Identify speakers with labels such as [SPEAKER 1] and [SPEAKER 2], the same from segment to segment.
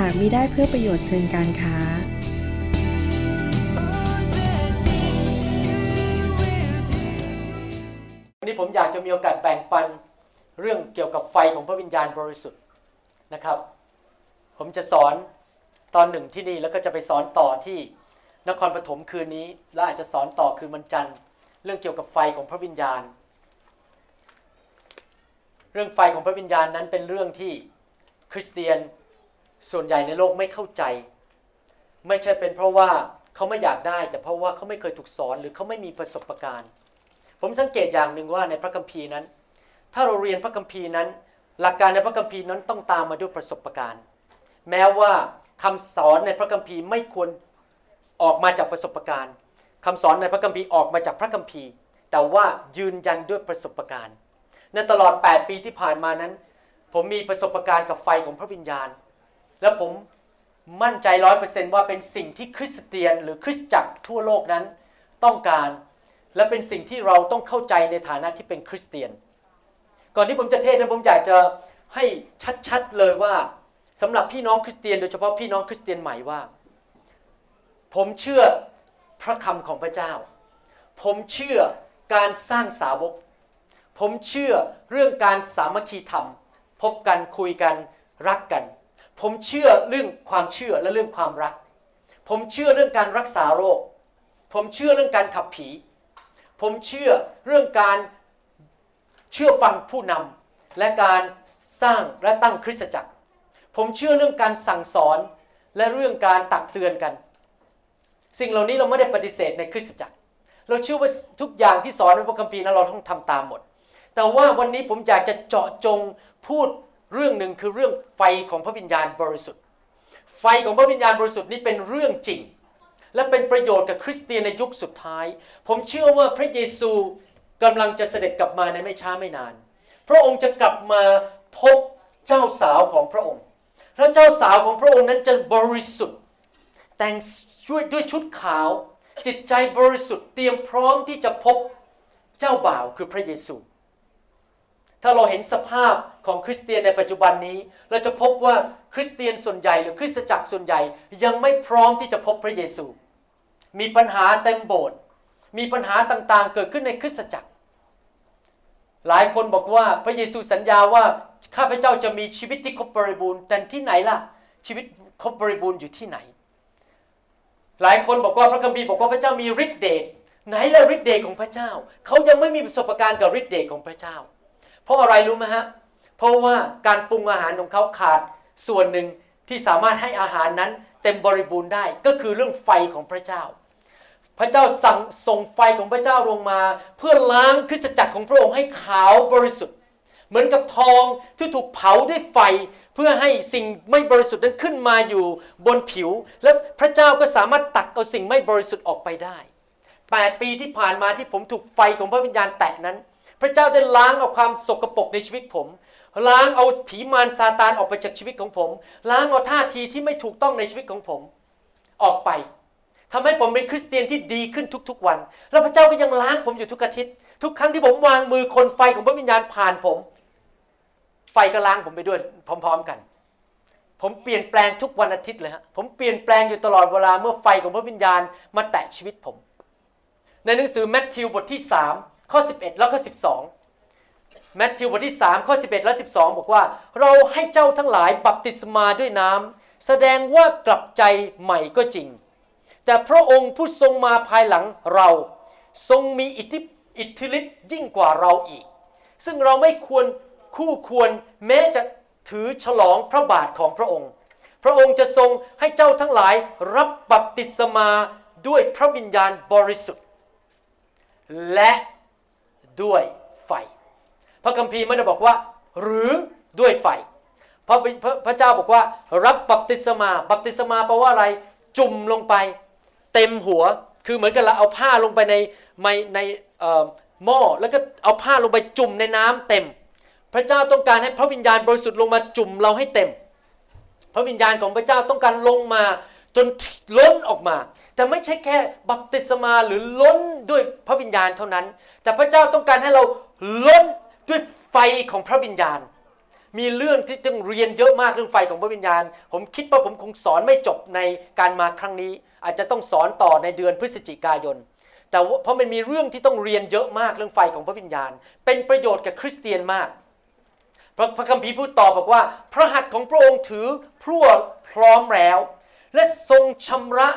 [SPEAKER 1] หากมิได้เพื่อประโยชน์เชิงการค้า
[SPEAKER 2] วันนี้ผมอยากจะมีโอกาสแบ่งปันเรื่องเกี่ยวกับไฟของพระวิญญาณบริสุทธิ์นะครับ ผมจะสอนตอนหนึ่งที่นี่แล้วก็จะไปสอนต่อที่นครปฐมคืนนี้ และอาจจะสอนต่อคืนวันจันทร์ เรื่องเกี่ยวกับไฟของพระวิญญาณ เรื่องไฟของพระวิญญาณนั้นเป็นเรื่องที่คริสเตียน ส่วนใหญ่ในโลกไม่เข้าใจ ไม่ใช่เป็นเพราะว่าเขาไม่อยากได้ แต่เพราะว่าเขาไม่เคยถูกสอนหรือเขาไม่มีประสบการณ์ ผมสังเกตอย่างหนึ่งว่าในพระคัมภีร์นั้น ถ้าเราเรียนพระคัมภีร์นั้น หลักการในพระคัมภีร์นั้นต้องตามมาด้วยประสบการณ์ แม้ว่าคำสอนในพระคัมภีร์ไม่ควรออกมาจากประสบการณ์คำสอนในพระคัมภีร์ออกมาจากพระคัมภีร์ แต่ว่ายืนยันด้วยประสบการณ์ ในตลอด 8 ปีที่ผ่านมานั้น ผมมีประสบการณ์กับไฟของพระวิญญาณ และผมมั่นใจร้อยเปอร์เซนต์ว่าเป็นสิ่งที่คริสเตียนหรือคริสตจักรทั่วโลกนั้นต้องการ และเป็นสิ่งที่เราต้องเข้าใจในฐานะที่เป็นคริสเตียน ก่อนที่ผมจะเทศนะผมอยากจะให้ชัดๆเลยว่าสำหรับพี่น้องคริสเตียน โดยเฉพาะพี่น้องคริสเตียนใหม่ว่า ผมเชื่อพระคำของพระเจ้า ผมเชื่อการสร้างสาวก ผมเชื่อเรื่องการสามัคคีธรรม พบกันคุยกันรักกัน ผมเชื่อเรื่องความเชื่อและเรื่องความรัก ผมเชื่อเรื่องการรักษาโรค ผมเชื่อเรื่องการขับผี ผมเชื่อเรื่องการเชื่อฟังผู้นำและการสร้างและตั้งคริสตจักร ผมเชื่อเรื่องการสั่งสอนและเรื่องการตักเตือนกัน สิ่งเหล่านี้เราไม่ได้ปฏิเสธในคริสตจักร เราเชื่อว่าทุกอย่างที่สอนในพระคัมภีร์นั้นเราต้องทำตามหมด แต่ว่าวันนี้ผมอยากจะเจาะจงพูด เรื่องหนึ่งคือเรื่องไฟของพระวิญญาณบริสุทธิ์ ไฟของพระวิญญาณบริสุทธิ์นี่เป็นเรื่องจริง และเป็นประโยชน์กับคริสเตียนในยุคสุดท้าย ผมเชื่อว่าพระเยซูกำลังจะเสด็จกลับมาในไม่ช้าไม่นาน พระองค์จะกลับมาพบเจ้าสาวของพระองค์และเจ้าสาวของพระองค์นั้นจะบริสุทธิ์ แต่งช่วยด้วยชุดขาว จิตใจบริสุทธิ์เตรียมพร้อมที่จะพบเจ้าบ่าวคือพระเยซู ถ้าเราเห็นสภาพของคริสเตียนในปัจจุบันนี้ เราจะพบว่าคริสเตียนส่วนใหญ่ หรือคริสตจักรส่วนใหญ่ยังไม่พร้อมที่จะพบพระเยซู มีปัญหาเต็มโบสถ์มีปัญหาต่างๆ เกิดขึ้นในคริสตจักร หลายคนบอกว่าพระเยซูสัญญาว่าข้าพเจ้าจะมีชีวิตที่ครบบริบูรณ์แต่ที่ไหนล่ะ ชีวิตครบบริบูรณ์อยู่ที่ไหน หลายคนบอกว่าพระคัมภีร์บอกว่าพระเจ้ามีฤทธิ์เดชไหนละฤทธิ์เดชของพระเจ้า เขายังไม่มีประสบการณ์กับฤทธิ์เดชของพระเจ้า เพราะอะไรรู้ไหมฮะ เพราะว่าการปรุงอาหารของเขาขาดส่วนหนึ่งที่สามารถให้อาหารนั้นเต็มบริบูรณ์ได้ก็คือเรื่องไฟของพระเจ้า พระเจ้าสั่งส่งไฟของพระเจ้าลงมา เพื่อล้างคริสตจักรของพระองค์ให้ขาวบริสุทธิ์ เหมือนกับทองที่ถูกเผาด้วยไฟ เพื่อให้สิ่งไม่บริสุทธิ์นั้นขึ้นมาอยู่บนผิว และพระเจ้าก็สามารถตักเอาสิ่งไม่บริสุทธิ์ออกไปได้ 8 ปีที่ผ่านมาที่ผมถูกไฟของพระวิญญาณแตะนั้น พระเจ้าได้ล้างเอาความสกปรกในชีวิตผม ล้างเอาผีมารซาตานออกไปจากชีวิตของผม ล้างเอาท่าทีที่ไม่ถูกต้องในชีวิตของผม ออกไปทำให้ผมเป็นคริสเตียนที่ดีขึ้นทุกๆวัน แล้วพระเจ้าก็ยังล้างผมอยู่ทุกอาทิตย์ ทุกครั้งที่ผมวางมือคนไฟของพระวิญญาณผ่านผม ไฟก็ล้างผมไปด้วยพร้อม ๆ กันผมเปลี่ยนแปลงทุกวันอาทิตย์เลยฮะ ผมเปลี่ยนแปลงอยู่ตลอดเวลาเมื่อไฟของพระวิญญาณมาแตะชีวิตผม ในหนังสือแมทธิวบทที่ 3 ข้อ 11 แล้วก็ 12 แมทธิวบทที่ 3 ข้อ 11 และ 12 บอกว่า เราให้เจ้าทั้งหลายบัพติศมาด้วยน้ำแสดงว่ากลับใจใหม่ก็จริง แต่พระองค์ผู้ทรงมาภายหลังเราทรงมีอิทธิอิทธิฤทธิ์ยิ่งกว่าเราอีก ซึ่งเราไม่ควรคู่ควรแม้จะถือฉลองพระบาทของพระองค์ พระองค์จะทรงให้เจ้าทั้งหลายรับบัพติศมาด้วยพระวิญญาณบริสุทธิ์ และ ด้วยไฟ พระคัมภีร์ไม่ได้บอกว่า หรือด้วยไฟพระพระเจ้าบอกว่า รับบัพติศมา บัพติศมาแปลว่าอะไร จุ่มลงไป เต็มหัว คือเหมือนกับเราเอาผ้าลงไปในในในหม้อแล้วก็เอาผ้าลงไปจุ่มในน้ำเต็ม พระเจ้าต้องการให้พระวิญญาณบริสุทธิ์ลงมาจุ่มเราให้เต็ม พระวิญญาณของพระเจ้าต้องการลงมาจนล้นออกมา แต่ไม่ใช่แค่ บัพติศมาหรือล้นด้วยพระวิญญาณเท่านั้น แต่พระเจ้าต้องการให้เราล้นด้วยไฟของพระวิญญาณ มีเรื่องที่ต้องเรียนเยอะมากเรื่องไฟของพระวิญญาณ ผมคิดว่าผมคงสอนไม่จบในการมาครั้งนี้ อาจจะต้องสอนต่อในเดือนพฤศจิกายน แต่เพราะมันมีเรื่องที่ต้องเรียนเยอะมากเรื่องไฟของพระวิญญาณ เป็นประโยชน์กับคริสเตียนมากพระพระคัมภีร์พูดต่อบอกว่า พระหัตถ์ของพระองค์ถือพลั่วพร้อมแล้ว และทรงชำระ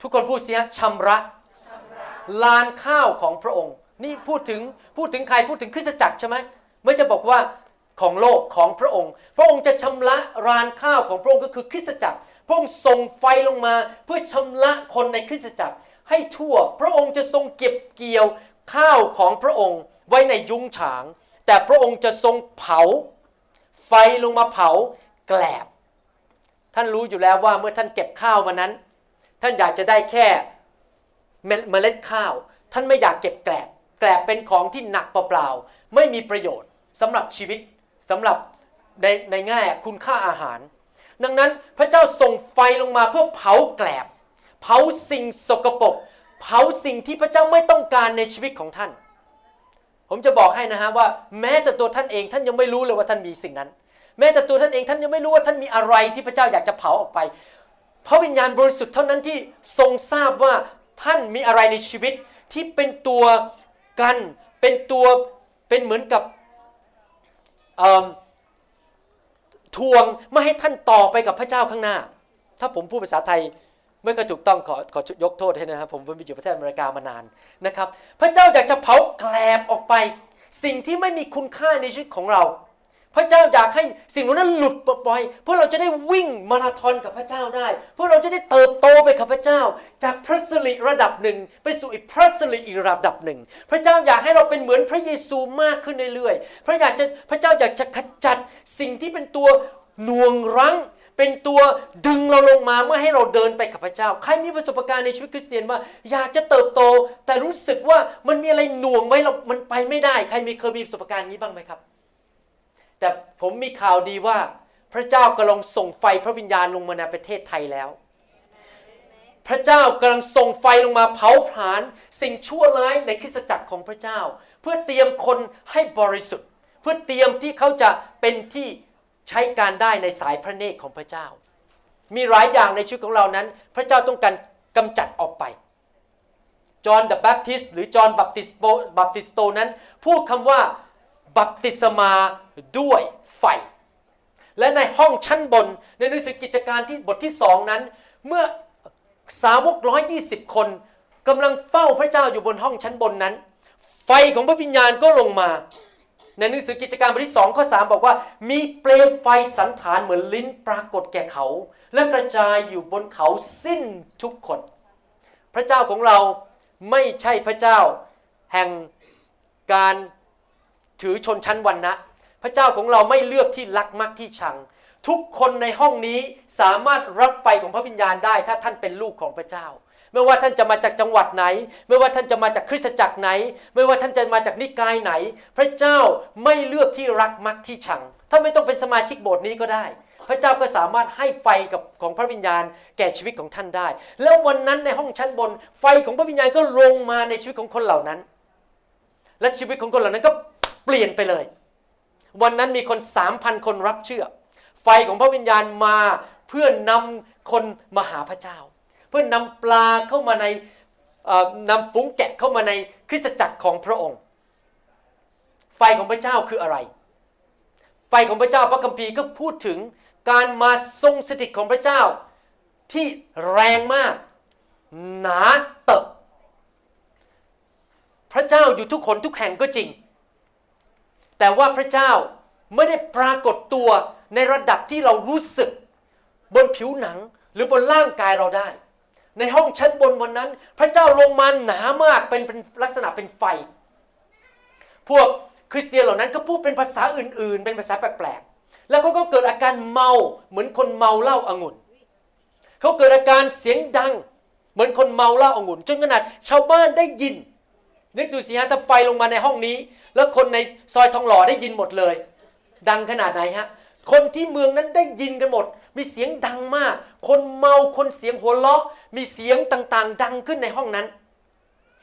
[SPEAKER 2] ทุกคนพูดเสียชำระ ลานข้าวของพระองค์ นี่พูดถึงพูดถึงใครพูดถึงคริสตจักรใช่ไหมไม่จะบอกว่าของโลกของพระองค์ พระองค์จะชำระรานข้าวของพระองค์ก็คือคริสตจักร พระองค์ส่งไฟลงมาเพื่อชำระคนในคริสตจักร ให้ทั่ว พระองค์จะทรงเก็บเกี่ยวข้าวของพระองค์ไว้ในยุ้งฉาง แต่พระองค์จะทรงเผา ไฟลงมาเผาแกลบ ท่านรู้อยู่แล้วว่าเมื่อท่านเก็บข้าวมานั้น ท่านอยากจะได้แค่เมล็ดข้าว ท่านไม่อยากเก็บแกลบ กลบเป็นของที่หนักเปล่าๆไม่มีประโยชน์สำหรับชีวิตสำหรับในในแง่คุณค่าอาหาร ดังนั้นพระเจ้าส่งไฟลงมาเพื่อเผาแกลบ เผาสิ่งสกปรกเผาสิ่งที่พระเจ้าไม่ต้องการในชีวิตของท่าน ผมจะบอกให้นะฮะว่า แม้แต่ตัวท่านเองท่านยังไม่รู้เลยว่าท่านมีสิ่งนั้น แม้แต่ตัวท่านเองท่านยังไม่รู้ว่าท่านมีอะไรที่พระเจ้าอยากจะเผาออกไปพระวิญญาณบริสุทธิ์เท่านั้นที่ทรงทราบว่าท่านมีอะไรในชีวิตที่เป็นตัว กันเป็นตัวเป็นเหมือนกับทวงไม่ให้ท่านต่อไปกับพระเจ้าข้างหน้า ถ้าผมพูดภาษาไทยไม่ค่อยถูกต้องขอขอยกโทษให้นะครับ ผมไปอยู่ประเทศอเมริกามานานนะครับ พระเจ้าอยากจะเผาแกลบออกไป สิ่งที่ไม่มีคุณค่าในชีวิตของเรา พระเจ้าอยากให้สิ่งนั้นหลุดปล่อยเพื่อเราจะได้วิ่งมาราธอนกับพระเจ้าได้เพื่อเราจะได้เติบโตไปกับพระเจ้า จากพระสิริระดับหนึ่ง ไปสู่อีกพระสิริอีกระดับหนึ่ง พระเจ้าอยากให้เราเป็นเหมือนพระเยซูมากขึ้นเรื่อยๆพระอยากจะพระเจ้าอยากจะขจัดสิ่งที่เป็นตัวหน่วงรั้ง เป็นตัวดึงเราลงมาเมื่อให้เราเดินไปกับพระเจ้า ใครมีประสบการณ์ในชีวิตคริสเตียนว่าอยากจะเติบโต แต่รู้สึกว่ามันมีอะไรหน่วงไว้เรา มันไปไม่ได้ ใครมีเคยมีประสบการณ์นี้บ้างไหมครับ แต่ผมมีข่าวดีว่าพระเจ้ากำลังส่งไฟพระวิญญาณลงมาในประเทศไทยแล้ว พระเจ้ากำลังส่งไฟลงมาเผาผลาญสิ่งชั่วร้ายในคริสตจักรของพระเจ้า เพื่อเตรียมคนให้บริสุทธิ์ เพื่อเตรียมที่เขาจะเป็นที่ใช้การได้ในสายพระเนตรของพระเจ้า มีหลายอย่างในชีวิตของเรานั้น พระเจ้าต้องการกำจัดออกไป John the Baptist หรือจอห์นบัพติสโตบัพติสโตนั้น พูดคำว่าบัพติศมา ด้วยไฟ และในห้องชั้นบนในหนังสือกิจการที่บทที่สองนั้น เมื่อสาวกร้อยยี่สิบคนกำลังเฝ้าพระเจ้าอยู่บนห้องชั้นบนนั้น ไฟของพระวิญญาณก็ลงมา ในหนังสือกิจการบทที่สองข้อสามบอกว่า มีเปลวไฟสันฐานเหมือนลิ้นปรากฏแก่เขา และกระจายอยู่บนเขาสิ้นทุกคน พระเจ้าของเราไม่ใช่พระเจ้าแห่งการถือชนชั้นวันนะ พระเจ้าของเราไม่เลือกที่รักมักที่ชัง ทุกคนในห้องนี้สามารถรับไฟของพระวิญญาณได้ ถ้าท่านเป็นลูกของพระเจ้า ไม่ว่าท่านจะมาจากจังหวัดไหน ไม่ว่าท่านจะมาจากคริสตจักรไหน ไม่ว่าท่านจะมาจากนิกายไหน พระเจ้าไม่เลือกที่รักมักที่ชังท่านไม่ต้องเป็นสมาชิกโบสถ์นี้ก็ได้ พระเจ้าก็สามารถให้ไฟกับของพระวิญญาณแก่ชีวิตของท่านได้ แล้ววันนั้นในห้องชั้นบน ไฟของพระวิญญาณก็ลงมาในชีวิตของคนเหล่านั้น และชีวิตของคนเหล่านั้นก็เปลี่ยนไปเลย วันนั้นมีคนสามพันคนรับเชื่อ ไฟของพระวิญญาณมาเพื่อนำคนมาหาพระเจ้า เพื่อนำปลาเข้ามาในนำฝูงแกะเข้ามาในคริสตจักรของพระองค์ ไฟของพระเจ้าคืออะไร ไฟของพระเจ้าพระคัมภีร์ก็พูดถึงการมาทรงสถิตของพระเจ้าที่แรงมาก หนาเตอะพระเจ้าอยู่ทุกคนทุกแห่งก็จริง แต่ว่าพระเจ้าไม่ได้ปรากฏตัวในระดับที่เรารู้สึก บนผิวหนังหรือบนร่างกายเราได้ ในห้องชั้นบนวันนั้น พระเจ้าลงมาหนามากเป็นเป็นลักษณะเป็นไฟ พวกคริสเตียนเหล่านั้นก็พูดเป็นภาษาอื่น ๆ เป็นภาษาแปลกๆแล้วเขาก็เกิดอาการเมาเหมือนคนเมาเหล้าอางุ่นเขาเกิดอาการเสียงดัง เหมือนคนเมาเหล้าอางุ่นจนขนาดชาวบ้านได้ยิน นึกดูสิฮะถ้าไฟลงมาในห้องนี้ แล้วคนในซอยทองหล่อได้ยินหมดเลย ดังขนาดไหนฮะคนที่เมืองนั้นได้ยินกันหมด มีเสียงดังมาก คนเมาคนเสียงหัวเราะ มีเสียงต่างๆ ดังขึ้นในห้องนั้น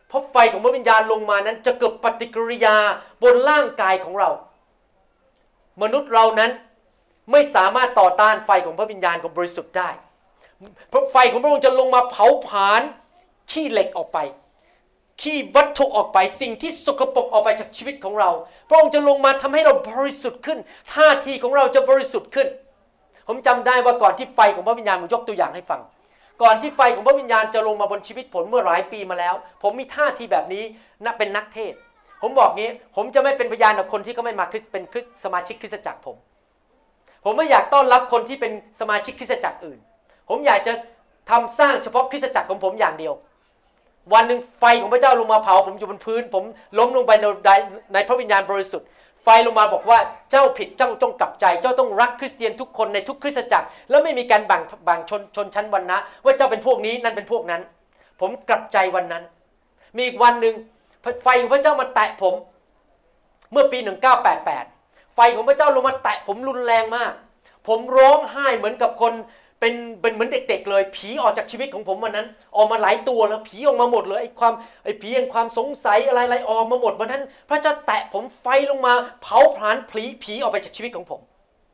[SPEAKER 2] เพราะไฟของพระวิญญาณลงมานั้นจะเกิดปฏิกิริยาบนร่างกายของเรา มนุษย์เรานั้นไม่สามารถต่อต้านไฟของพระวิญญาณของบริสุทธิ์ได้เพราะไฟของพระองค์จะลงมาเผาผลาญขี้เหล็กออกไป ขี้วัตถุออกไปสิ่งที่สกปรกออกไปจากชีวิตของเรา พระองค์จะลงมาทำให้เราบริสุทธิ์ขึ้นท่าทีของเราจะบริสุทธิ์ขึ้น ผมจำได้ว่าก่อนที่ไฟของพระวิญญาณผมยกตัวอย่างให้ฟัง ก่อนที่ไฟของพระวิญญาณจะลงมาบนชีวิตผมเมื่อหลายปีมาแล้ว ผมมีท่าทีแบบนี้นะเป็นนักเทศ ผมบอกงี้ ผมจะไม่เป็นพยานกับคนที่เขาไม่มาคริสเป็นคริสสมาชิกคริสตจักรผม ผมไม่อยากต้อนรับคนที่เป็นสมาชิกคริสตจักรอื่น ผมอยากจะทำสร้างเฉพาะคริสตจักรของผมอย่างเดียว วันหนึ่งไฟของพระเจ้าลงมาเผา ผมอยู่บนพื้น ผมล้มลงไปในในพระวิญญาณบริสุทธิ์ ไฟลงมาบอกว่าเจ้าผิดเจ้าต้องกลับใจ เจ้าต้องรักคริสเตียนทุกคนในทุกคริสตจักร แล้วไม่มีการแบ่งแบ่งชนชนชั้นวรรณะว่าเจ้าเป็นพวกนี้นั่นเป็นพวกนั้น ผมกลับใจวันนั้น มีอีกวันหนึ่งไฟของพระเจ้ามาแตะผม เมื่อปี 1988 ไฟของพระเจ้าลงมาแตะผมรุนแรงมาก ผมร้องไห้เหมือนกับคน เป็นเป็นเหมือนเด็กๆเลย ผีออกจากชีวิตของผมวันนั้น ออกมาหลายตัวแล้วผีออกมาหมดเลยไอ้ความไอ้ผีแห่งความสงสัยอะไรๆออกมาหมดวันนั้น พระเจ้าแตะผมไฟลงมา เผาผลาญผีผีออกไปจากชีวิตของผม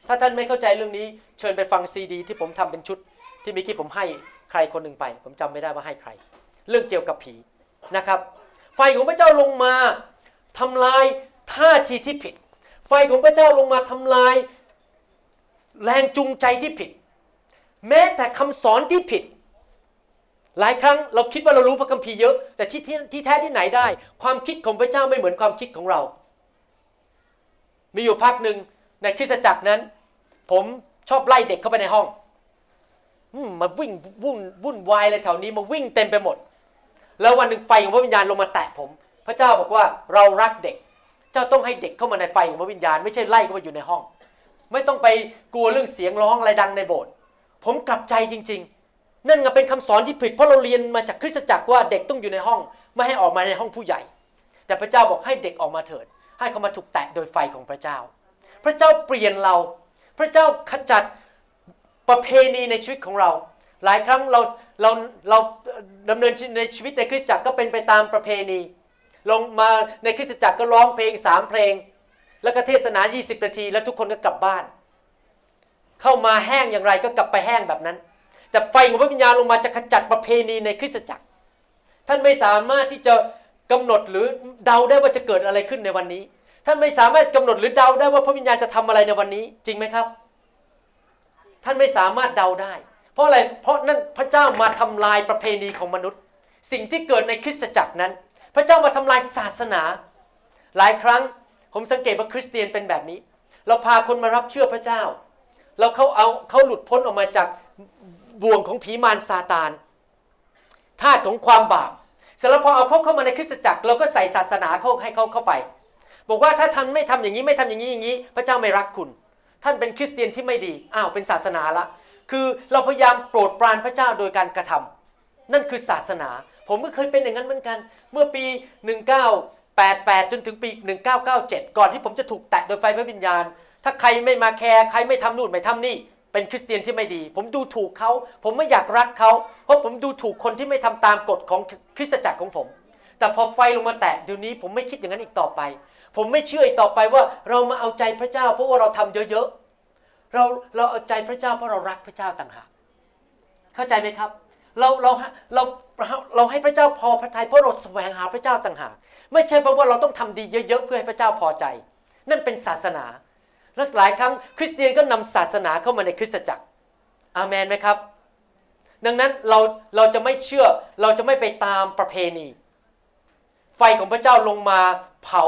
[SPEAKER 2] ถ้าท่านไม่เข้าใจเรื่องนี้ เชิญไปฟังซีดี ที่ผมทำเป็นชุด ที่เมื่อกี้ผมให้ใครคนหนึ่งไป ผมจำไม่ได้ว่าให้ใคร เรื่องเกี่ยวกับผีนะครับ ไฟของพระเจ้าลงมาทำลายท่าทีที่ผิด ไฟของพระเจ้าลงมาทำลาย แรงจูงใจที่ผิด แม้แต่คำสอนที่ผิด หลายครั้งเราคิดว่าเรารู้พระคัมภีร์เยอะ แต่ที่ที่แท้ที่ไหนได้ ความคิดของพระเจ้าไม่เหมือนความคิดของเรา มีอยู่พักหนึ่งในคริสตจักรนั้น ผมชอบไล่เด็กเข้าไปในห้องมมาวิ่งวุ่นวุ่นวายอะไรแถวนี้มาวิ่งเต็มไปหมด แล้ววันหนึ่งไฟของพระวิญญาณลงมาแตะผม พระเจ้าบอกว่าเรารักเด็ก เจ้าต้องให้เด็กเข้ามาในไฟของพระวิญญาณ ไม่ใช่ไล่เข้ามาอยู่ในห้อง ไม่ต้องไปกลัวเรื่องเสียงร้องอะไรดังในโบสถ์ ผมกลับใจจริง ๆ นั่นก็เป็นคำสอนที่ผิด เพราะเราเรียนมาจากคริสตจักรว่าเด็กต้องอยู่ในห้อง ไม่ให้ออกมาในห้องผู้ใหญ่ แต่พระเจ้าบอกให้เด็กออกมาเถิด ให้เขามาถูกแตะโดยไฟของพระเจ้า พระเจ้าเปลี่ยนเรา พระเจ้าขจัดประเพณีในชีวิตของเรา หลายครั้งเราเราเราดำเนินในชีวิตในคริสตจักรก็เป็นไปตามประเพณี ลงมาในคริสตจักรก็ร้องเพลงสามเพลง แล้วก็เทศนา 20 นาที แล้วทุกคนก็กลับบ้าน เข้ามาแห้งอย่างไรก็กลับไปแห้งแบบนั้น แต่ไฟของพระวิญญาณลงมาจะขจัดประเพณีในคริสตจักร ท่านไม่สามารถที่จะกำหนดหรือเดาได้ว่าจะเกิดอะไรขึ้นในวันนี้ ท่านไม่สามารถกำหนดหรือเดาได้ว่าพระวิญญาณจะทำอะไรในวันนี้ จริงไหมครับ ท่านไม่สามารถเดาได้ เพราะอะไรเพราะนั่นพระเจ้ามาทำลายประเพณีของมนุษย์ สิ่งที่เกิดในคริสตจักรนั้น พระเจ้ามาทำลายศาสนา หลายครั้งผมสังเกตว่าคริสเตียนเป็นแบบนี้ เราพาคนมารับเชื่อพระเจ้า เราเขาเอาเขาหลุดพ้นออกมาจากบ่วงของผีมารซาตานธาตุของความบาปเสร็จแล้วพอเอาเขาเข้ามาในคริสตจักรเราก็ใส่ศาสนาเขาให้เขาเข้าไป บอกว่าถ้าท่านไม่ทำอย่างนี้ไม่ทำอย่างนี้อย่างนี้ พระเจ้าไม่รักคุณ ท่านเป็นคริสเตียนที่ไม่ดีอ้าวเป็นศาสนาละ คือเราพยายามโปรดปรานพระเจ้าโดยการกระทำนั่นคือศาสนา ผมก็เคยเป็นอย่างนั้นเหมือนกัน เมื่อปี 1988 จนถึงปี 1997 ก่อนที่ผมจะถูกแตะโดยไฟพระวิญญาณ ถ้าใครไม่มาแคร์ใครไม่ทำนู่นไม่ทำนี่ เป็นคริสเตียนที่ไม่ดี ผมดูถูกเขา ผมไม่อยากรักเขา เพราะผมดูถูกคนที่ไม่ทำตามกฎของคริสตจักรของผม แต่พอไฟลงมาแตะเดี๋ยวนี้ ผมไม่คิดอย่างนั้นอีกต่อไป ผมไม่เชื่ออีกต่อไปว่าเรามาเอาใจพระเจ้า เพราะว่าเราทำเยอะๆเราเราเอาใจพระเจ้าเพราะเรารักพระเจ้าต่างหากเข้าใจไหมครับเราเราเราเราให้พระเจ้าพอพระทัยเพราะเราแสวงหาพระเจ้าต่างหาก ไม่ใช่เพราะว่าเราต้องทำดีเยอะๆเพื่อให้พระเจ้าพอใจ นั่นเป็นศาสนา และหลายครั้งคริสเตียนก็นำศาสนาเข้ามาในคริสตจักร อาเมนไหมครับ ดังนั้นเราเราจะไม่เชื่อเราจะไม่ไปตามประเพณี ไฟของพระเจ้าลงมาเผา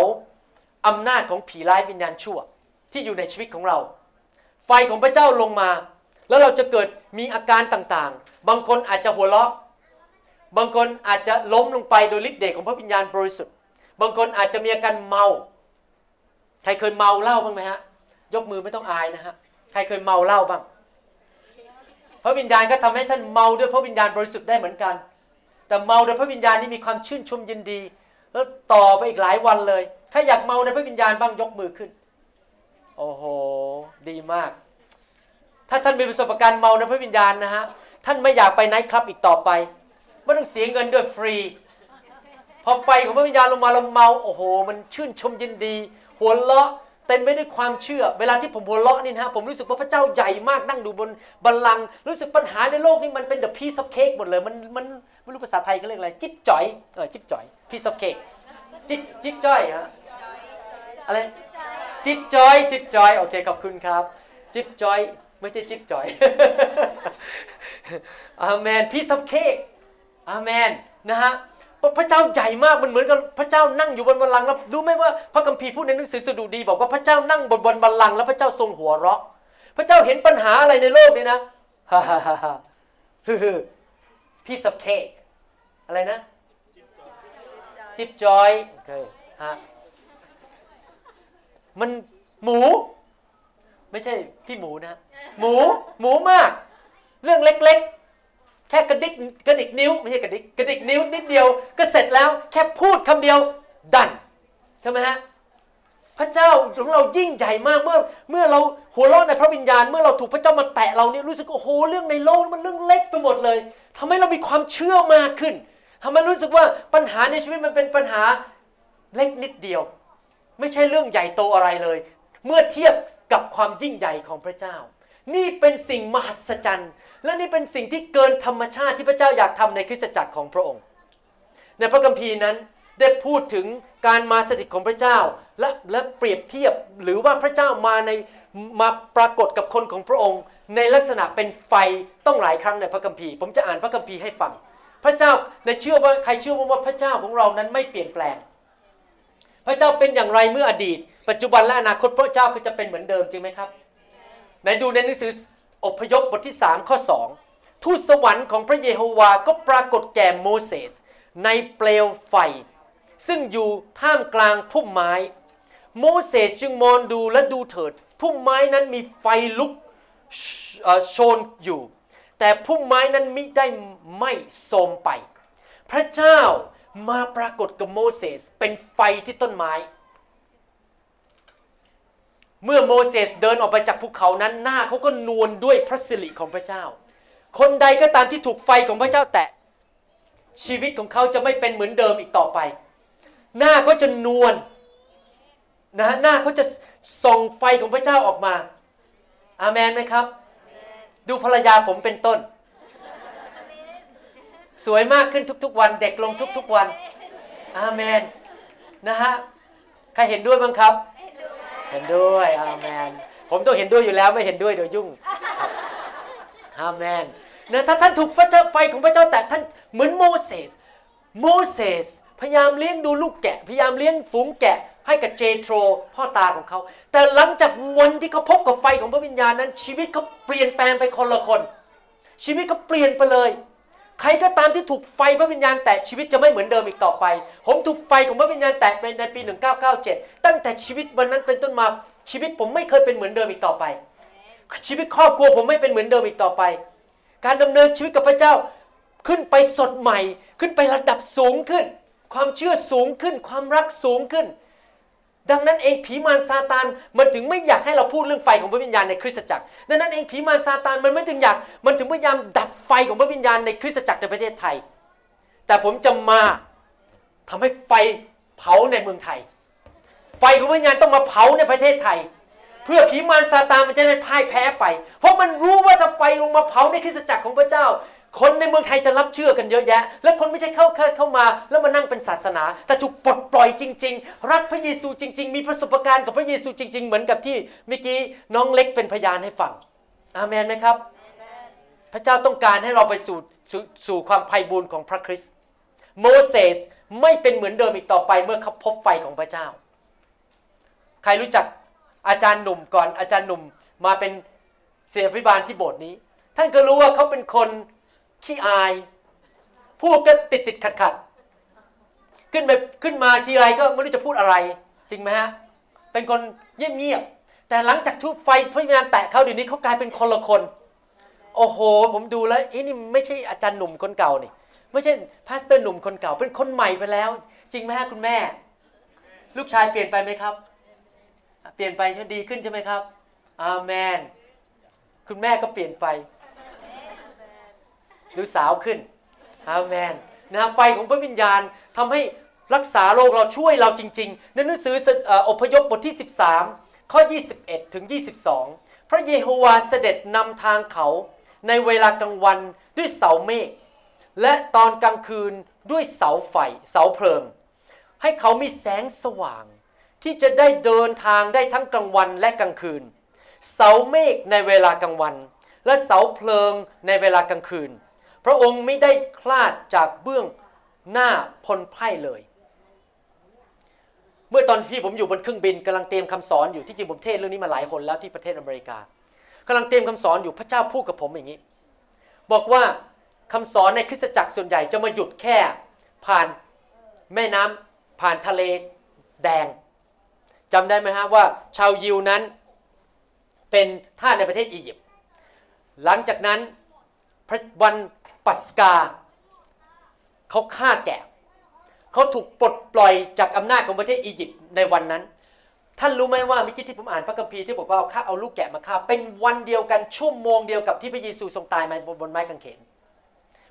[SPEAKER 2] อำนาจของผีร้ายวิญญาณชั่ว ที่อยู่ในชีวิตของเรา ไฟของพระเจ้าลงมา แล้วเราจะเกิดมีอาการต่างๆ บางคนอาจจะหัวเราะ บางคนอาจจะล้มลงไปโดยฤทธิ์เดชของพระวิญญาณบริสุทธิ์ บางคนอาจจะมีอาการเมา ใครเคยเมาเหล้าบ้างไหมฮะ ยกมือไม่ต้องอายนะฮะใครเคยเมาเหล้าบ้างพระวิญญาณก็ทำให้ท่านเมาด้วยพระวิญญาณบริสุทธิ์ได้เหมือนกัน แต่เมาโดยพระวิญญาณนี่มีความชื่นชมยินดี แล้วต่อไปอีกหลายวันเลย ถ้าอยากเมาในพระวิญญาณบ้างยกมือขึ้น โอ้โห ดีมาก ถ้าท่านมีประสบการณ์เมาในพระวิญญาณนะฮะท่านไม่อยากไปไนท์คลับอีกต่อไปไม่ต้องเสียเงินด้วยฟรี พอไฟของพระวิญญาณลงมาเราเมาโอ้โห มันชื่นชมยินดี หัวเราะ เต็มไปด้วยความเชื่อ เวลาที่ผมหัวเราะนี่นะผมรู้สึกว่าพระเจ้าใหญ่มากนั่งดูบนบัลลังก์รู้สึกปัญหาในโลกนี้มันเป็น the piece of cake หมดเลย มันมันไม่รู้ภาษาไทยเขาเรียกอะไร จิ๊บจ่อยเออจิ๊บจ่อย piece of cake จิ๊บจิ๊บจ่อยฮะอะไรจิ๊บจ่อยจิ๊บจ่อยโอเคขอบคุณครับ จิ๊บจ่อยไม่ใช่จิ๊บจ่อยอาเมน piece of cake อาเมนนะฮะ พระเจ้าใหญ่มากมันเหมือนกับพระเจ้านั่งอยู่บนบัลลังก์แล้วรู้ไหมว่าพระคัมภีร์พูดในหนังสือสดุดี บอกว่าพระเจ้านั่งบนบนบัลลังก์แล้วพระเจ้าทรงหัวเราะ พระเจ้าเห็นปัญหาอะไรในโลกนี้นะฮ่าฮ่าฮ่าฮ่าฮึฮึ piece of cake อะไรนะ จิบจอยโอเคฮะมันหมู ไม่ใช่พี่หมูนะ หมูหมูมาก เรื่องเล็ก แค่กระดิกกระดิกนิ้วไม่ใช่กระดิกกระดิกนิ้วนิดเดียวก็เสร็จแล้วแค่พูดคำเดียวดันใช่ไหมฮะพระเจ้าของเรายิ่งใหญ่มากเมื่อ เมื่อเราหัวเราะในพระวิญญาณ เมื่อเราถูกพระเจ้ามาแตะเราเนี่ยรู้สึกโอ้โหเรื่องในโลกมันเรื่องเล็กไปหมดเลยทำให้เรามีความเชื่อมากขึ้นทำให้รู้สึกว่าปัญหาในชีวิตมันเป็นปัญหาเล็กนิดเดียว ไม่ใช่เรื่องใหญ่โตอะไรเลย เมื่อเทียบกับความยิ่งใหญ่ของพระเจ้า นี่เป็นสิ่งมหัศจรรย์ และนี่เป็นสิ่งที่เกินธรรมชาติที่พระเจ้าอยากทำในคริสตจักรของพระองค์ ในพระคัมภีร์นั้นได้พูดถึงการมาสถิตของพระเจ้าและและเปรียบเทียบหรือว่าพระเจ้ามาในมาปรากฏกับคนของพระองค์ ในลักษณะเป็นไฟต้องหลายครั้งในพระคัมภีร์ ผมจะอ่านพระคัมภีร์ให้ฟัง พระเจ้าในเชื่อว่าใครเชื่อว่าพระเจ้าของเรานั้นไม่เปลี่ยนแปลง พระเจ้าเป็นอย่างไรเมื่ออดีต ปัจจุบันและอนาคตพระเจ้าก็จะเป็นเหมือนเดิมจริงไหมครับไหนดูในหนังสือ อพยพบทที่3ข้อ2ทูตสวรรค์ของพระเยโฮวาก็ปรากฏแก่โมเสสในเปลวไฟ ซึ่งอยู่ท่ามกลางพุ่มไม้ โมเสสจึงมองดูและดูเถิดพุ่มไม้นั้นมีไฟลุกโชนอยู่ แต่พุ่มไม้นั้นมิได้ไม่โทมไป พระเจ้ามาปรากฏกับโมเสสเป็นไฟที่ต้นไม้ เมื่อโมเสสเดินออกไปจากภูเขานั้นหน้าเขาก็นวลด้วยพระสิริของพระเจ้า คนใดก็ตามที่ถูกไฟของพระเจ้าแตะ ชีวิตของเขาจะไม่เป็นเหมือนเดิมอีกต่อไป หน้าเขาจะนวลนะหน้าเขาจะส่องไฟของพระเจ้าออกมา อาเมนไหมครับ ดูภรรยาผมเป็นต้น สวยมากขึ้นทุกๆวัน เด็กลงทุกๆวัน อาเมนนะฮะใครเห็นด้วยบ้างครับ ห็นด้วยอาเมน ผมต้องเห็นด้วยอยู่แล้วไม่เห็นด้วยเดี๋ยวยุ่งอาเมนนะถ้าท่านถูกไฟของพระเจ้าแต่ท่านเหมือนโมเสสโมเสสพยายามเลี้ยงดูลูกแกะ พยายามเลี้ยงฝูงแกะ ให้กับเจโทรพ่อตาของเขา แต่หลังจากวันที่เขาพบกับไฟของพระวิญญาณนั้น ชีวิตเขาเปลี่ยนแปลงไปคนละคน ชีวิตเขาเปลี่ยนไปเลย ใครก็ตามที่ถูกไฟพระวิญญาณแตะชีวิตจะไม่เหมือนเดิมอีกต่อไป ผมถูกไฟของพระวิญญาณแตะในปี 1997 ตั้งแต่ชีวิตวันนั้นเป็นต้นมาชีวิตผมไม่เคยเป็นเหมือนเดิมอีกต่อไป ชีวิตครอบครัวผมไม่เป็นเหมือนเดิมอีกต่อไป การดำเนินชีวิตกับพระเจ้าขึ้นไปสดใหม่ ขึ้นไประดับสูงขึ้น ความเชื่อสูงขึ้น ความรักสูงขึ้น ดังนั้นเองผีมารซาตานมันถึงไม่อยากให้เราพูดเรื่องไฟของพระวิญญาณในคริสตจักร ดังนั้นเองผีมารซาตานมันไม่ถึงอยากมันถึงพยายามดับไฟของพระวิญญาณในคริสตจักรในประเทศไทย แต่ผมจะมาทำให้ไฟเผาในเมืองไทย ไฟของพระวิญญาณต้องมาเผาในประเทศไทย เพื่อผีมารซาตานมันจะได้พ่ายแพ้ไป เพราะมันรู้ว่าถ้าไฟลงมาเผาในคริสตจักรของพระเจ้า คนในเมืองไทยจะรับเชื่อกันเยอะแยะ และคนไม่ใช่เข้าเคยเข้ามา แล้วมานั่งเป็นศาสนา แต่ถูกปลดปล่อยจริง ๆ รักพระเยซูจริง ๆ มีประสบการณ์กับพระเยซูจริง ๆ เหมือนกับที่เมื่อกี้น้องเล็กเป็นพยานให้ฟังอาเมนไหมครับ พระเจ้าต้องการให้เราไปสู่สสู่ความไพ่บูรณ์ของพระคริสต์โมเสสไม่เป็นเหมือนเดิมอีกต่อไปเมื่อเขาพบไฟของพระเจ้า ใครรู้จักอาจารย์หนุ่มก่อนอาจารย์หนุ่มมาเป็นเสียพิบาลที่โบสถ์นี้ ท่านก็รู้ว่าเขาเป็นคน ขี้อาย พูดก็ติดติดขัดขัดขึ้นไปขึ้นมาทีไรก็ไม่รู้จะพูดอะไร จริงไหมฮะ เป็นคนเงียบเงียบแต่หลังจากทุกไฟพระวิญญาณแตะเขาเดี๋ยวนี้เขากลายเป็นคนละคน โอ้โห ผมดูแล้วอีนี่ไม่ใช่อาจารย์หนุ่มคนเก่านี่ไม่ใช่ pastor หนุ่มคนเก่า เป็นคนใหม่ไปแล้ว จริงไหมฮะคุณแม่ ลูกชายเปลี่ยนไปไหมครับ เปลี่ยนไปดีขึ้นใช่ไหมครับอาเมน คุณแม่ก็เปลี่ยนไป ดูสาวขึ้นอาเมนนะไฟของพระวิญญาณทำให้รักษาโรคเราช่วยเราจริงๆ ในหนังสืออพยพบทที่ 13 ข้อ 21 ถึง 22 พระเยโฮวาเสด็จนำทางเขาในเวลากลางวันด้วยเสาเมฆและตอนกลางคืนด้วยเสาไฟเสาเพลิง ให้เขามีแสงสว่าง ที่จะได้เดินทางได้ทั้งกลางวันและกลางคืน เสาเมฆในเวลากลางวัน และเสาเพลิงในเวลากลางคืน พระองค์ไม่ได้คลาดจากเบื้องหน้าพลไพ่เลย เมื่อตอนที่ผมอยู่บนเครื่องบินกำลังเตรียมคำสอนอยู่ที่จริงผมเทศเรื่องนี้มาหลายคนแล้วที่ประเทศอเมริกากำลังเตรียมคำสอนอยู่พระเจ้าพูดกับผมอย่างนี้ บอกว่าคำสอนในคริสตจักรส่วนใหญ่จะมาหยุดแค่ผ่านแม่น้ำผ่านทะเลแดงจำได้ไหมฮะว่าชาวยิวนั้นเป็นท่าในประเทศอียิปต์หลังจากนั้นวัน ปัสกา เขาฆ่าแกะ เขาถูกปลดปล่อยจากอำนาจของประเทศอียิปต์ในวันนั้น ท่านรู้ไหมว่าเมื่อกี้ที่ผมอ่านพระคัมภีร์ที่บอกว่าเอาฆ่าเอาลูกแกะมาฆ่า เป็นวันเดียวกันชั่วโมงเดียวกับที่พระเยซูทรงตายมาบนไม้กางเขน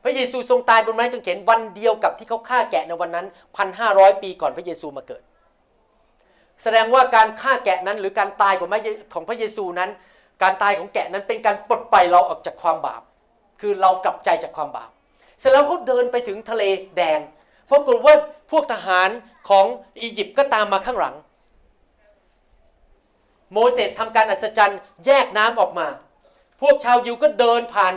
[SPEAKER 2] พระเยซูทรงตายบนไม้กางเขนวันเดียวกับที่เขาฆ่าแกะในวันนั้นพันห้าร้อยปีก่อนพระเยซูมาเกิด แสดงว่าการฆ่าแกะนั้นหรือการตายของของพระเยซูนั้น การตายของแกะนั้นเป็นการปลดปล่อยเราออกจากความบาป คือเรากลับใจจากความบาปเสร็จแล้วเขาเดินไปถึงทะเลแดงปรากฏว่าพวกทหารของอียิปต์ก็ตามมาข้างหลัง โมเสสทำการอัศจรรย์แยกน้ำออกมา พวกชาวยิวก็เดินผ่าน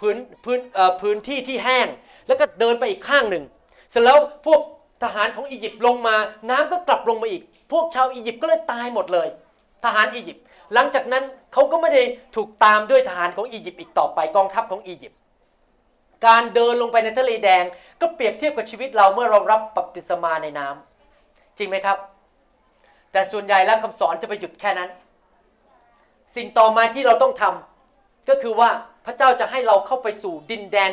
[SPEAKER 2] พื้นพื้นพื้นที่ที่แห้ง แล้วก็เดินไปอีกข้างหนึ่ง เสร็จแล้วพวกทหารของอียิปต์ลงมา น้ำก็กลับลงมาอีก พวกชาวอียิปต์ก็เลยตายหมดเลย ทหารอียิปต์ หลังจากนั้นเขาก็ไม่ได้ถูกตามด้วยทหารของอียิปต์อีกต่อไปกองทัพของอียิปต์การเดินลงไปในทะเลแดงก็เปรียบเทียบกับชีวิตเราเมื่อเรารับบัพติศมาในน้ำจริงไหมครับ แต่ส่วนใหญ่แล้วคำสอนจะไปหยุดแค่นั้น สิ่งต่อมาที่เราต้องทำก็คือว่าพระเจ้าจะให้เราเข้าไปสู่ดินแดน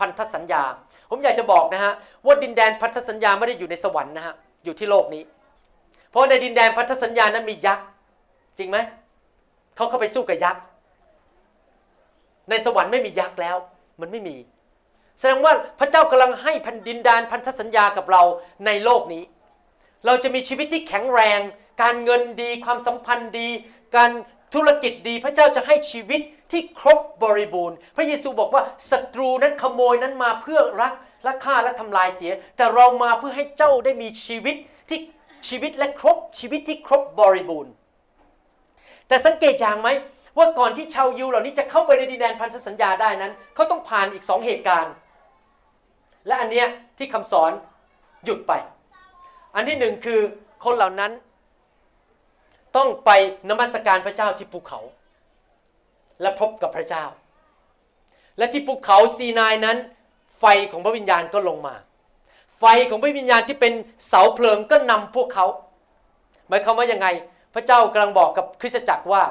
[SPEAKER 2] พันธสัญญา ผมอยากจะบอกนะฮะว่าดินแดนพันธสัญญาไม่ได้อยู่ในสวรรค์นะฮะอยู่ที่โลกนี้ เพราะในดินแดนพันธสัญญานั้นมียักษ์จริงไหม เขาเข้าไปสู้กับยักษ์ ในสวรรค์ไม่มียักษ์แล้ว มันไม่มี แสดงว่าพระเจ้ากำลังให้พันดินดานพันธสัญญากับเราในโลกนี้ เราจะมีชีวิตที่แข็งแรง การเงินดี ความสัมพันธ์ดี การธุรกิจดี พระเจ้าจะให้ชีวิตที่ครบบริบูรณ์ พระเยซูบอกว่าศัตรูนั้นขโมยนั้นมาเพื่อรักและฆ่าและทำลายเสีย แต่เรามาเพื่อให้เจ้าได้มีชีวิตที่ชีวิตและครบชีวิตที่ครบบริบูรณ์ แต่สังเกตอย่างไหมว่าก่อนที่ชาวยิวเหล่านี้จะเข้าไปในดินแดนพันธสัญญาได้นั้นเขาต้องผ่านอีกสองเหตุการณ์ และอันเนี้ยที่คำสอนหยุดไป อันที่หนึ่งคือคนเหล่านั้น ต้องไปนมัสการพระเจ้าที่ภูเขา และพบกับพระเจ้า และที่ภูเขาซีนายนั้น ไฟของพระวิญญาณก็ลงมา ไฟของพระวิญญาณที่เป็นเสาเพลิงก็นำพวกเขาหมายความว่ายังไง พระเจ้ากำลังบอกกับคริสตจักรว่า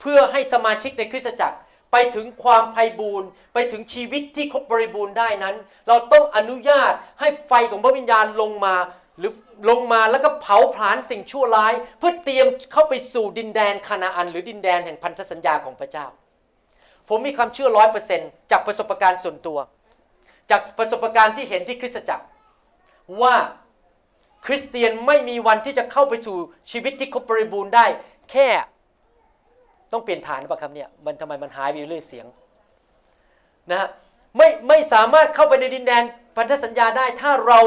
[SPEAKER 2] เพื่อให้สมาชิกในคริสตจักรไปถึงความไพ่บูรณ์ไปถึงชีวิตที่ครบบริบูรณ์ได้นั้น เราต้องอนุญาตให้ไฟของพระวิญญาณลงมาหรือลงมาแล้วก็เผาผลาญสิ่งชั่วร้าย เพื่อเตรียมเข้าไปสู่ดินแดนคานาอัน หรือดินแดนแห่งพันธสัญญาของพระเจ้า ผมมีความเชื่อร้อยเปอร์เซนต์จากประสบการณ์ส่วนตัว จากประสบการณ์ที่เห็นที่คริสตจักร ว่า คริสเตียนไม่มีวันที่จะเข้าไปสู่ชีวิตที่ครบบริบูรณ์ได้ แค่ต้องเปลี่ยนฐานป่ะครับเนี่ยมันทำไมมันหายไปเรื่อยเสียงนะฮะไม่ไม่สามารถเข้าไปในดินแดนพันธสัญญาได้ ถ้าเรา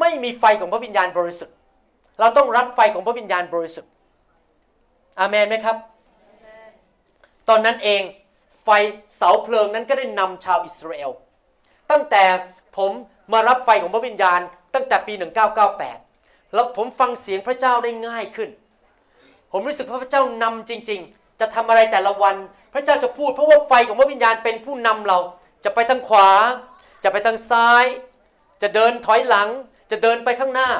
[SPEAKER 2] ไม่มีไฟของพระวิญญาณบริสุทธิ์ เราต้องรับไฟของพระวิญญาณบริสุทธิ์อาเมนไหมครับ ตอนนั้นเองไฟเสาเพลิงนั้นก็ได้นำชาวอิสราเอลตั้งแต่ผมมารับไฟของพระวิญญาณ ตั้งแต่ปี 1998 แล้วผมฟังเสียงพระเจ้าได้ง่ายขึ้น ผมรู้สึกว่าพระเจ้านำจริง ๆ จะทำอะไรแต่ละวัน พระเจ้าจะพูดเพราะว่าไฟของพระวิญญาณเป็นผู้นำเรา จะไปทางขวา จะไปทางซ้าย จะเดินถอยหลัง จะเดินไปข้างหน้า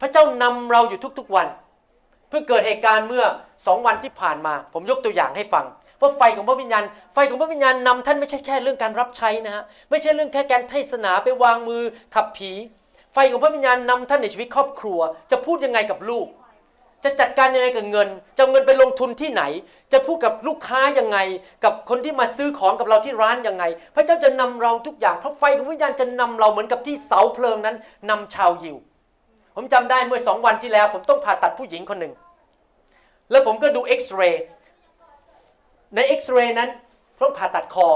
[SPEAKER 2] พระเจ้านำเราอยู่ทุกๆวัน เพิ่งเกิดเหตุการณ์เมื่อสองวันที่ผ่านมา ผมยกตัวอย่างให้ฟังว่าไฟของพระวิญญาณ ไฟของพระวิญญาณนำท่านไม่ใช่แค่เรื่องการรับใช้นะฮะ ไม่ใช่เรื่องแค่การเทศนาไปวางมือขับผี ฟของพระวิญญาณนำท่านในชีวิตครอบครัว จะพูดยังไงกับลูก จะจัดการยังไงกับเงิน จะเอาเงินไปลงทุนที่ไหน จะพูดกับลูกค้ายังไง กับคนที่มาซื้อของกับเราที่ร้านยังไง พระเจ้าจะนำเราทุกอย่างเพราะไฟของวิญญาณจะนำเราเหมือนกับที่เสาเพลิงนั้นนำชาวยิว ผมจำได้เมื่อสองวันที่แล้ว ผมต้องผ่าตัดผู้หญิงคนหนึ่ง แล้วผมก็ดูเอ็กซเรย์ในเอ็กซเรย์นั้นต้องผ่าตัดคอ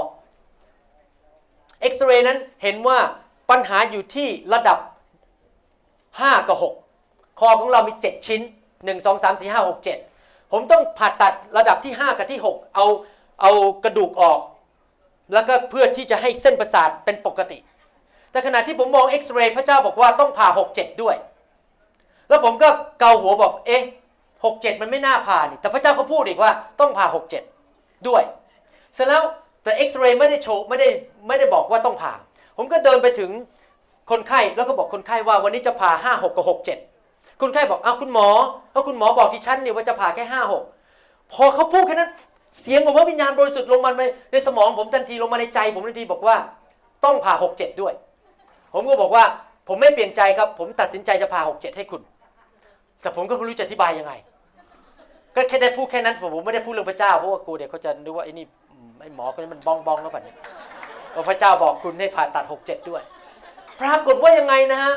[SPEAKER 2] เอ็กซเรย์นั้นเห็นว่าปัญหาอยู่ที่ระดับ 5 กับ 6 คอของเรามี 7 ชิ้น 1 2 3 4 5 6 7 ผมต้องผ่าตัดระดับที่ 5 กับที่ 6 เอาเอากระดูกออก แล้วก็เพื่อที่จะให้เส้นประสาทเป็นปกติ แต่ขณะที่ผมมองเอ็กซเรย์พระเจ้าบอกว่าต้องผ่า 6 7 ด้วย แล้วผมก็เกาหัวบอกเอ๊ะหกเจ็ดมันไม่น่าผ่านี่แต่พระเจ้าก็พูดอีกว่าต้องผ่าหกเจ็ดด้วย เสร็จแล้วแต่เอ็กซเรย์ไม่ได้โชว์ไม่ได้ไม่ได้บอกว่าต้องผ่า ผมก็เดินไปถึง คนไข้แล้วก็บอกคนไข้ว่าวันนี้จะผ่าห้าหกกับหกเจ็ดคนไข้บอกเอาคุณหมอเอาคุณหมอบอกดิฉันเนี่ยว่าจะผ่าแค่ห้าหกพอเขาพูดแค่นั้นเสียงของพระวิญญาณบริสุทธิ์ลงมาในสมองผมทันทีลงมาในใจ ผมทันทีบอกว่าต้องผ่าหกเจ็ดด้วย ผมก็บอกว่าผมไม่เปลี่ยนใจครับ ผมตัดสินใจจะผ่าหกเจ็ดให้คุณ แต่ผมก็ไม่รู้จะอธิบายยังไง ก็แค่ได้พูดแค่นั้นผมไม่ได้พูดเรื่องพระเจ้าเพราะว่ากลัวเดี๋ยวเขาจะนึกว่าไอ้นี่ไอ้หมอคนนี้มันบ้องบ้องแล้วแบบนี้พระเจ้าบอกคุณให้ผ่าตัดหกเจ็ดด้วย ปรากฏว่ายังไงนะฮะ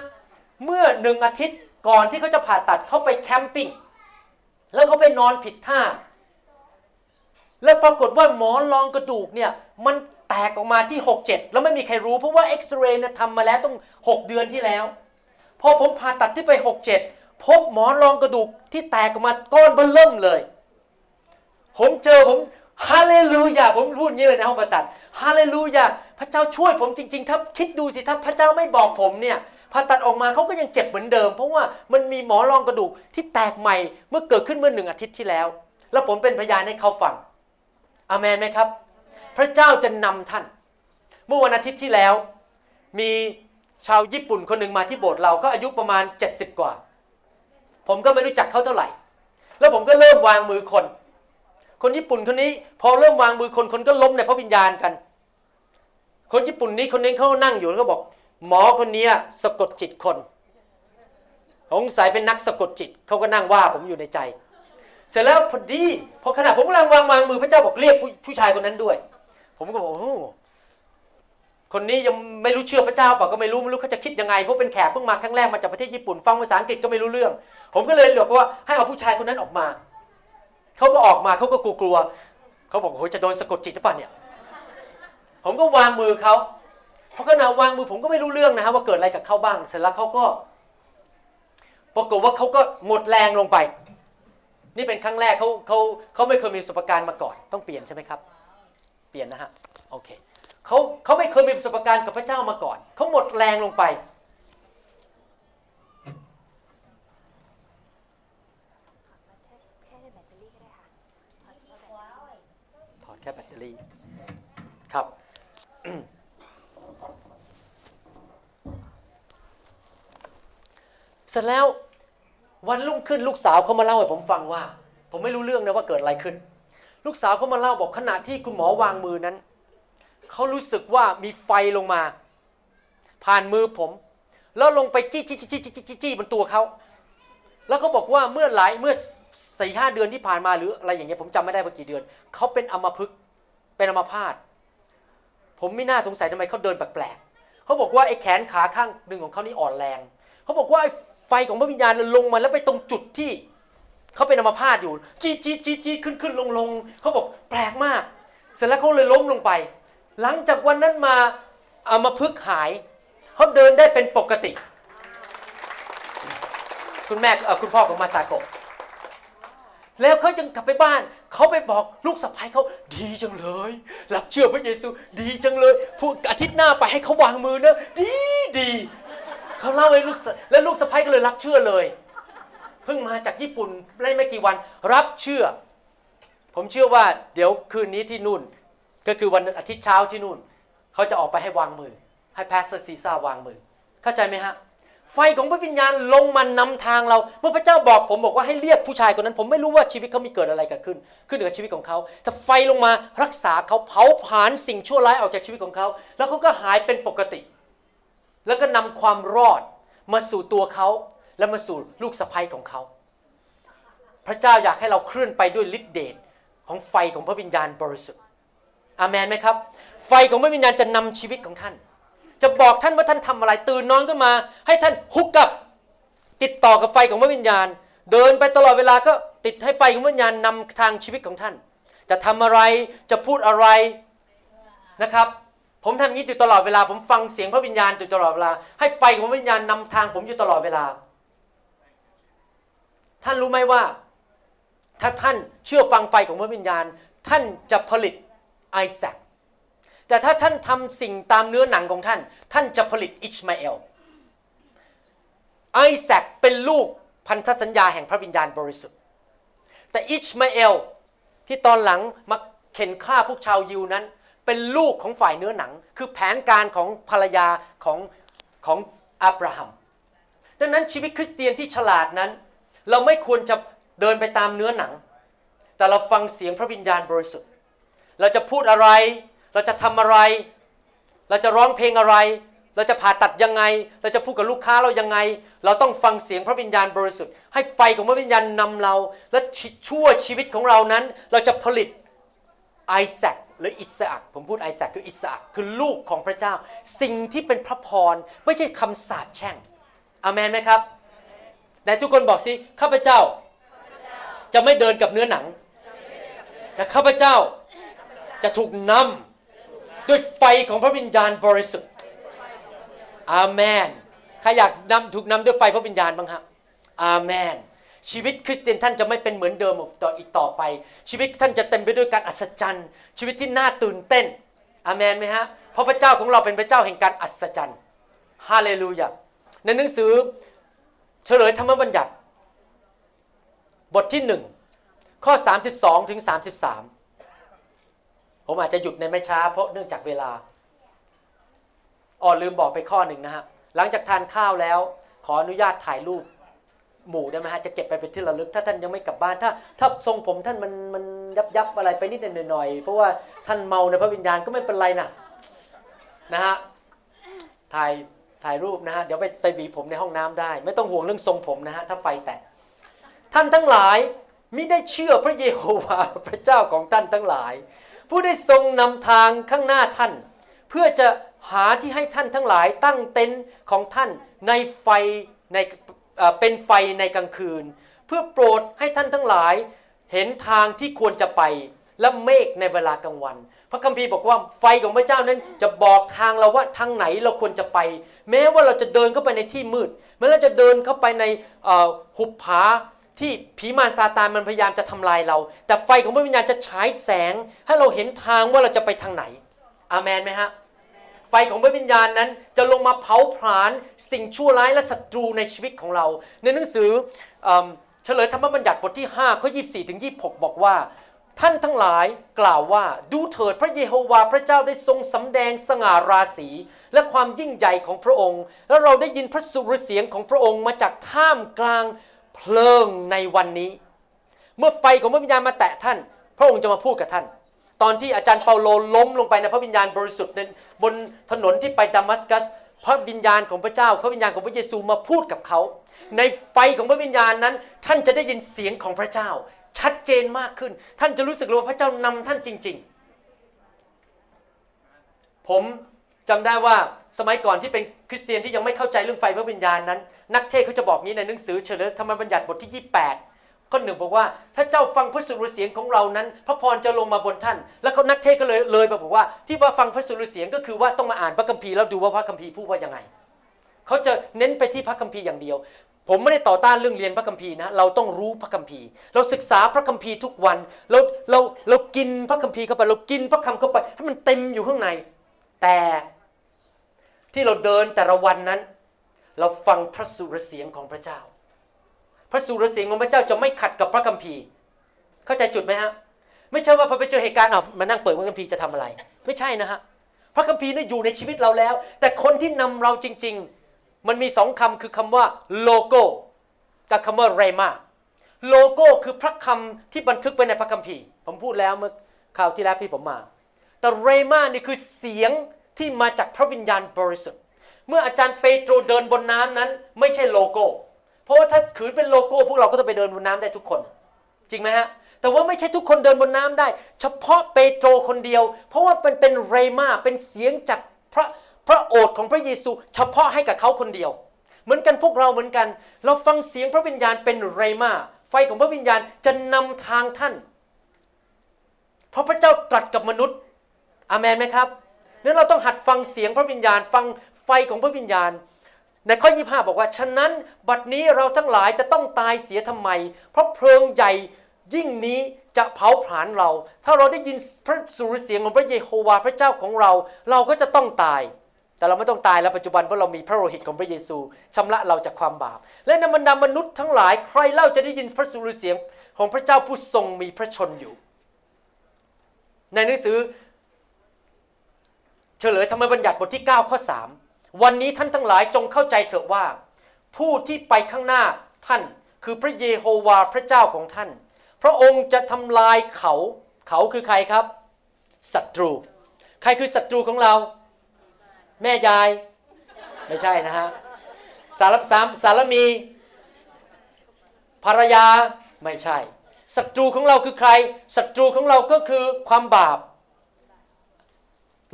[SPEAKER 2] เมื่อหนึ่งอาทิตย์ก่อนที่เขาจะผ่าตัดเขาไปแคมปิ้ง แล้วเขาไปนอนผิดท่า แล้วปรากฏว่าหมอนรองกระดูกเนี่ย มันแตกออกมาที่ 6 7 แล้วไม่มีใครรู้เพราะว่าเอ็กซเรย์เนี่ยทำมาแล้วต้อง 6 เดือนที่แล้ว พอผมผ่าตัดที่ไป 6 7 พบหมอนรองกระดูกที่แตกออกมาก้อนเบิ่มเริ่มเลย ผมเจอผมฮาเลลูยาผมพูดอย่างนี้เลยในห้องผ่าตัดฮาเลลูยา พระเจ้าช่วยผมจริง ๆ ถ้าคิดดูสิถ้าพระเจ้าไม่บอกผมเนี่ยผ่าตัดออกมาเขาก็ยังเจ็บเหมือนเดิม เพราะว่ามันมีหมอรองกระดูกที่แตกใหม่เมื่อเกิดขึ้นเมื่อหนึ่งอาทิตย์ที่แล้ว แล้วผมเป็นพยานให้เขาฟังอเมนไหมครับ พระเจ้าจะนำท่าน เมื่อวันอาทิตย์ที่แล้ว มีชาวญี่ปุ่นคนหนึ่งมาที่โบสถ์เราก็อายุประมาณ 70 กว่า ผมก็ไม่รู้จักเขาเท่าไหร่ แล้วผมก็เริ่มวางมือคน คนญี่ปุ่นคนนี้ พอเริ่มวางมือคนคนก็ล้มในพระวิญญาณกัน คนญี่ปุ่นนี้คนนึงเขานั่งอยู่แล้วก็บอก หมอคนนี้สะกดจิตคนสงสัยเป็นนักสะกดจิตเขาก็นั่งว่าผมอยู่ในใจ เสร็จแล้วพอดีพอขณะผมกำลังวางวางมือพระเจ้าบอกเรียกผู้ผู้ชายคนนั้นด้วย ผมก็บอกโอ้คนนี้ยังไม่รู้เชื่อพระเจ้าเปล่าก็ไม่รู้ไม่รู้เขาจะคิดยังไงเพราะเป็นแขกเพิ่งมาครั้งแรกมาจากประเทศญี่ปุ่นฟังภาษาอังกฤษก็ไม่รู้เรื่อง ผมก็เลยบอกว่าให้เอาผู้ชายคนนั้นออกมาเขาก็ออกมาเขาก็กลัวๆเขาบอกโอ้ยจะโดนสะกดจิตหรือเปล่าเนี่ย ผมก็วางมือเขาพอขณะวางมือผมก็ไม่รู้เรื่องนะฮะว่าเกิดอะไรกับเขาบ้าง เสร็จแล้วเขาก็ปรากฏว่าเขาก็หมดแรงลงไป นี่เป็นครั้งแรกเขาเขาเขาไม่เคยมีประสบการณ์มาก่อน ต้องเปลี่ยนใช่ไหมครับ เปลี่ยนนะฮะโอเคเขาเขาไม่เคยมีประสบการณ์กับพระเจ้ามาก่อนเขาหมดแรงลงไป
[SPEAKER 3] แค่แบตเตอรี่ก็ได้ค่ะถอดแค่
[SPEAKER 2] แบตเตอรี่ครับ เส ร็จแล้ววันรุ่งขึ้นลูกสาวเขามาเล่าให้ผมฟังว่า ผมไม่รู้เรื่องนะว่าเกิดอะไรขึ้น ลูกสาวเขามาเล่าบอกขณะที่คุณหมอวางมือนั้นเขารู้สึกว่ามีไฟลงมา ผ่านมือผม แล้วลงไปจี้จี้จี้จี้จี้จี้บนตัวเขาแล้วเขาบอกว่าเมื่อหลายเมื่อสี่ห้าเดือนที่ผ่านมาหรืออะไรอย่างเงี้ยผมจำไม่ได้ว่ากี่เดือนเขาเป็นอัมพฤกษ์เป็นอัมพาตผมไม่น่าสงสัยทำไมเขาเดินแปลกๆเขาบอกว่าไอ้แขนขาข้างหนึ่งของเขานี่อ่อนแรงเขาบอกว่าไอ้ ไฟของพระวิญญาณลงมาแล้วไปตรงจุดที่เขาเป็นอัมพาตอยู่ จี้จี้จี้จี้ขึ้นขึ้นลงลงเขาบอกแปลกมาก เสร็จแล้วเขาเลยล้มลงไป หลังจากวันนั้นมาอัมพฤกหายเขาเดินได้เป็นปกติ คุณแม่คุณพ่อของมาซาโกะแล้วเขาจึงกลับไปบ้าน เขาไปบอกลูกสะใภ้เขาดีจังเลย รับเชื่อพระเยซู ดีจังเลยพูดอาทิตย์หน้าไปให้เขาวางมือนะดีดี เขาเล่าให้ลูกแล้วลูกสะใภ้ก็เลยรับเชื่อเลย เพิ่งมาจากญี่ปุ่นได้ไม่กี่วัน รับเชื่อ ผมเชื่อว่าเดี๋ยวคืนนี้ที่นู่น ก็คือวันอาทิตย์เช้าที่นู่น เขาจะออกไปให้วางมือ ให้ pastor ซีซ่าร์วางมือ เข้าใจไหมฮะไฟของพระวิญญาณลงมานำทางเรา เมื่อพระเจ้าบอกผมบอกว่าให้เรียกผู้ชายคนนั้น ผมไม่รู้ว่าชีวิตเขามีเกิดอะไรเกิดขึ้น ขึ้นกับชีวิตของเขาแต่ไฟลงมารักษาเขาเผาผลาญสิ่งชั่วร้ายออกจากชีวิตของเขา แล้วเขาก็หายเป็นปกติ แล้วก็นำความรอดมาสู่ตัวเขาและมาสู่ลูกสะใภ้ของเขา พระเจ้าอยากให้เราเคลื่อนไปด้วยฤทธิเดชของไฟของพระวิญญาณบริสุทธิ์ อามันไหมครับ ไฟของพระวิญญาณจะนำชีวิตของท่าน จะบอกท่านว่าท่านทำอะไร ตื่นนอนขึ้นมา ให้ท่านฮุกกับติดต่อกับไฟของพระวิญญาณ เดินไปตลอดเวลาก็ติดให้ไฟของพระวิญญาณนำทางชีวิตของท่าน จะทำอะไรจะพูดอะไรนะครับ ผมทำอย่างนี้อยู่ตลอดเวลา ผมฟังเสียงพระวิญญาณอยู่ตลอดเวลา ให้ไฟของพระวิญญาณนำทางผมอยู่ตลอดเวลา ท่านรู้ไหมว่า ถ้าท่านเชื่อฟังไฟของพระวิญญาณ ท่านจะผลิตไอแซคแต่ถ้าท่านทำสิ่งตามเนื้อหนังของท่าน ท่านจะผลิตอิชมาเอลไอแซคเป็นลูกพันธสัญญาแห่งพระวิญญาณบริสุทธิ์ แต่อิชมาเอลที่ตอนหลังมาเข็นฆ่าพวกชาวยิวนั้น เป็นลูกของฝ่ายเนื้อหนัง คือแผนการของภรรยาของของอับราฮัม ดังนั้นชีวิตคริสเตียนที่ฉลาดนั้น เราไม่ควรจะเดินไปตามเนื้อหนัง แต่เราฟังเสียงพระวิญญาณบริสุทธิ์ เราจะพูดอะไร เราจะทำอะไร เราจะร้องเพลงอะไร เราจะผ่าตัดยังไง เราจะพูดกับลูกค้าเรายังไง เราต้องฟังเสียงพระวิญญาณบริสุทธิ์ ให้ไฟของพระวิญญาณนำเรา และชั่วชีวิตของเรานั้น เราจะผลิตไอแซค หรืออิสอักผมพูดไอแซคคืออิสอักคือลูกของพระเจ้า สิ่งที่เป็นพระพรไม่ใช่คำสาปแช่งอเมนไหมครับแต่ทุกคนบอกสิข้าพเจ้า จะไม่เดินกับเนื้อหนัง แต่ข้าพเจ้าจะถูกนำด้วยไฟของพระวิญญาณบริสุทธิ์อาเมนใครอยากนำถูกนำด้วยไฟพระวิญญาณบ้างครับอาเมน ชีวิตคริสเตียนท่านจะไม่เป็นเหมือนเดิมต่ออีกต่อไป ชีวิตท่านจะเต็มไปด้วยการอัศจรรย์ ชีวิตที่น่าตื่นเต้นอาเมนไหมฮะเพราะพระเจ้าของเราเป็นพระเจ้าแห่งการอัศจรรย์ฮาเลลูยาในหนังสือเฉลยธรรมบัญญัติ บทที่หนึ่งข้อ 32 ถึง 33 ผมอาจจะหยุดในไม่ช้าเพราะเนื่องจากเวลาอ๋อลืมบอกไปข้อหนึ่งนะฮะหลังจากทานข้าวแล้ว ขออนุญาตถ่ายรูป หมู่ได้ไหมฮะจะเก็บไปเป็นที่ระลึก ถ้าท่านยังไม่กลับบ้านถ้าถ้าทรงผมท่านมันมันยับยับอะไรไปนิดหน่อยเพราะว่าท่านเมาในพระวิญญาณก็ไม่เป็นไรนะนะฮะถ่ายถ่ายรูปนะฮะเดี๋ยวไปไปหวีผมในห้องน้ำได้ ไม่ต้องห่วงเรื่องทรงผมนะฮะถ้าไฟแตกท่านทั้งหลายมิได้เชื่อพระเยโฮวาห์พระเจ้าของท่านทั้งหลาย ผู้ได้ทรงนำทางข้างหน้าท่าน เพื่อจะหาที่ให้ท่านทั้งหลายตั้งเต็นท์ของท่านในไฟใน เป็นไฟในกลางคืน เพื่อโปรดให้ท่านทั้งหลายเห็นทางที่ควรจะไปและเมฆในเวลากลางวัน พระคัมภีร์บอกว่าไฟของพระเจ้านั้นจะบอกทางเราว่าทางไหนเราควรจะไป แม้ว่าเราจะเดินเข้าไปในที่มืด แม้เราจะเดินเข้าไปในหุบผาที่ผีมารซาตานมันพยายามจะทำลายเรา แต่ไฟของพระวิญญาณจะฉายแสง ให้เราเห็นทางว่าเราจะไปทางไหน อาเมนไหมฮะ ไฟของพระวิญญาณนั้นจะลงมาเผาผลาญสิ่งชั่วร้ายและศัตรูในชีวิตของเรา ในหนังสือเฉลยธรรมบัญญัติบทที่5ข้อ24ถึง26 บอกว่า ท่านทั้งหลายกล่าวว่าดูเถิดพระเยโฮวาห์พระเจ้าได้ทรงสำแดงสง่าราศีและความยิ่งใหญ่ของพระองค์ และเราได้ยินพระสุรเสียงของพระองค์มาจากท่ามกลางเพลิงในวันนี้ เมื่อไฟของพระวิญญาณมาแตะท่าน พระองค์จะมาพูดกับท่าน ตอนที่อาจารย์เปาโลล้มลงไปในพระวิญญาณบริสุทธิ์บนถนนที่ไปดามัสกัส พระวิญญาณของพระเจ้า พระวิญญาณของพระเยซูมาพูดกับเขา ในไฟของพระวิญญาณนั้น ท่านจะได้ยินเสียงของพระเจ้า ชัดเจนมากขึ้น ท่านจะรู้สึกว่าพระเจ้านำท่านจริง ๆ ผมจำได้ว่าสมัยก่อนที่เป็นคริสเตียนที่ยังไม่เข้าใจเรื่องไฟพระวิญญาณนั้น นักเทศเขาจะบอกงี้ในหนังสือเฉลยธรรมบัญญัติบทที่ 28 ข้อหนึ่งบอกว่าถ้าเจ้าฟังพระสุรเสียงของเรานั้น พระพรจะลงมาบนท่าน แล้วเขานักเทศก็เลยเลยบอกว่า ที่ว่าฟังพระสุรเสียงก็คือว่าต้องมาอ่านพระคัมภีร์แล้วดูว่าพระคัมภีร์พูดว่ายังไงเขาจะเน้นไปที่พระคัมภีร์อย่างเดียว ผมไม่ได้ต่อต้านเรื่องเรียนพระคัมภีร์นะเราต้องรู้พระคัมภีร์ เราศึกษาพระคัมภีร์ทุกวันเราเราเรากินพระคัมภีร์เข้าไปเรากินพระคำเข้าไปให้มันเต็มอยู่ข้างใน แต่ที่เราเดินแต่ละวันนั้น เราฟังพระสุรเสียงของพระเจ้า พระสุรเสียงของพระเจ้าจะไม่ขัดกับพระคัมภีร์ เข้าใจจุดไหมฮะ ไม่ใช่ว่าพอไปเจอเหตุการณ์เอามานั่งเปิดพระคัมภีร์จะทำอะไร ไม่ใช่นะฮะ พระคัมภีร์นี่อยู่ในชีวิตเราแล้ว แต่คนที่นำเราจริง ๆ มันมีสองคำคือคำว่าโลโก้กับคำว่าเรมาโลโก้คือพระคำที่บันทึกไว้ในพระคัมภีร์ ผมพูดแล้วเมื่อคราวที่แล้วที่ผมมา แต่เรมานี่คือเสียงที่มาจากพระวิญญาณบริสุทธิ์ เมื่ออาจารย์เปโตรเดินบนน้ำนั้น ไม่ใช่โลโก้ เพราะว่าถ้าขืนเป็นโลโก้พวกเราก็ต้องไปเดินบนน้ำได้ทุกคน จริงไหมฮะ แต่ว่าไม่ใช่ทุกคนเดินบนน้ำได้ เฉพาะเปโตรคนเดียว เพราะว่ามันเป็นเรมาเป็นเสียงจากพระพระโอษฐ์ของพระเยซู เฉพาะให้กับเขาคนเดียว เหมือนกันพวกเราเหมือนกัน เราฟังเสียงพระวิญญาณเป็นเรมาไฟของพระวิญญาณจะนำทางท่าน เพราะพระเจ้าตรัสกับมนุษย์อเมนไหมครับนั้นเราต้องหัดฟังเสียงพระวิญญาณ ฟังไฟของพระวิญญาณ ในข้อ 25 บอกว่า ฉะนั้นบัดนี้เราทั้งหลายจะต้องตายเสียทำไม เพราะเพลิงใหญ่ยิ่งนี้จะเผาผลาญเรา ถ้าเราได้ยินพระสุรเสียงของพระเยโฮวาห์พระเจ้าของเรา เราก็จะต้องตาย แต่เราไม่ต้องตายแล้วปัจจุบันเพราะเรามีพระโลหิตของพระเยซูชำระเราจากความบาป และในบรรดามนุษย์ทั้งหลายใครเล่าจะได้ยินพระสุรเสียงของพระเจ้าผู้ทรงมีพระชนอยู่ ในหนังสือเฉลยธรรมบัญญัติบทที่ 9 ข้อ 3 วันนี้ท่านทั้งหลายจงเข้าใจเถอะว่า ผู้ที่ไปข้างหน้าท่าน คือพระเยโฮวาห์พระเจ้าของท่าน พระองค์จะทำลายเขาเขาคือใครครับศัตรู ใครคือศัตรูของเรา แม่ยาย ไม่ใช่นะฮะสารสามสารมี ภรรยาไม่ใช่ศัตรูของเราคือใครศัตรูของเราก็คือความบาป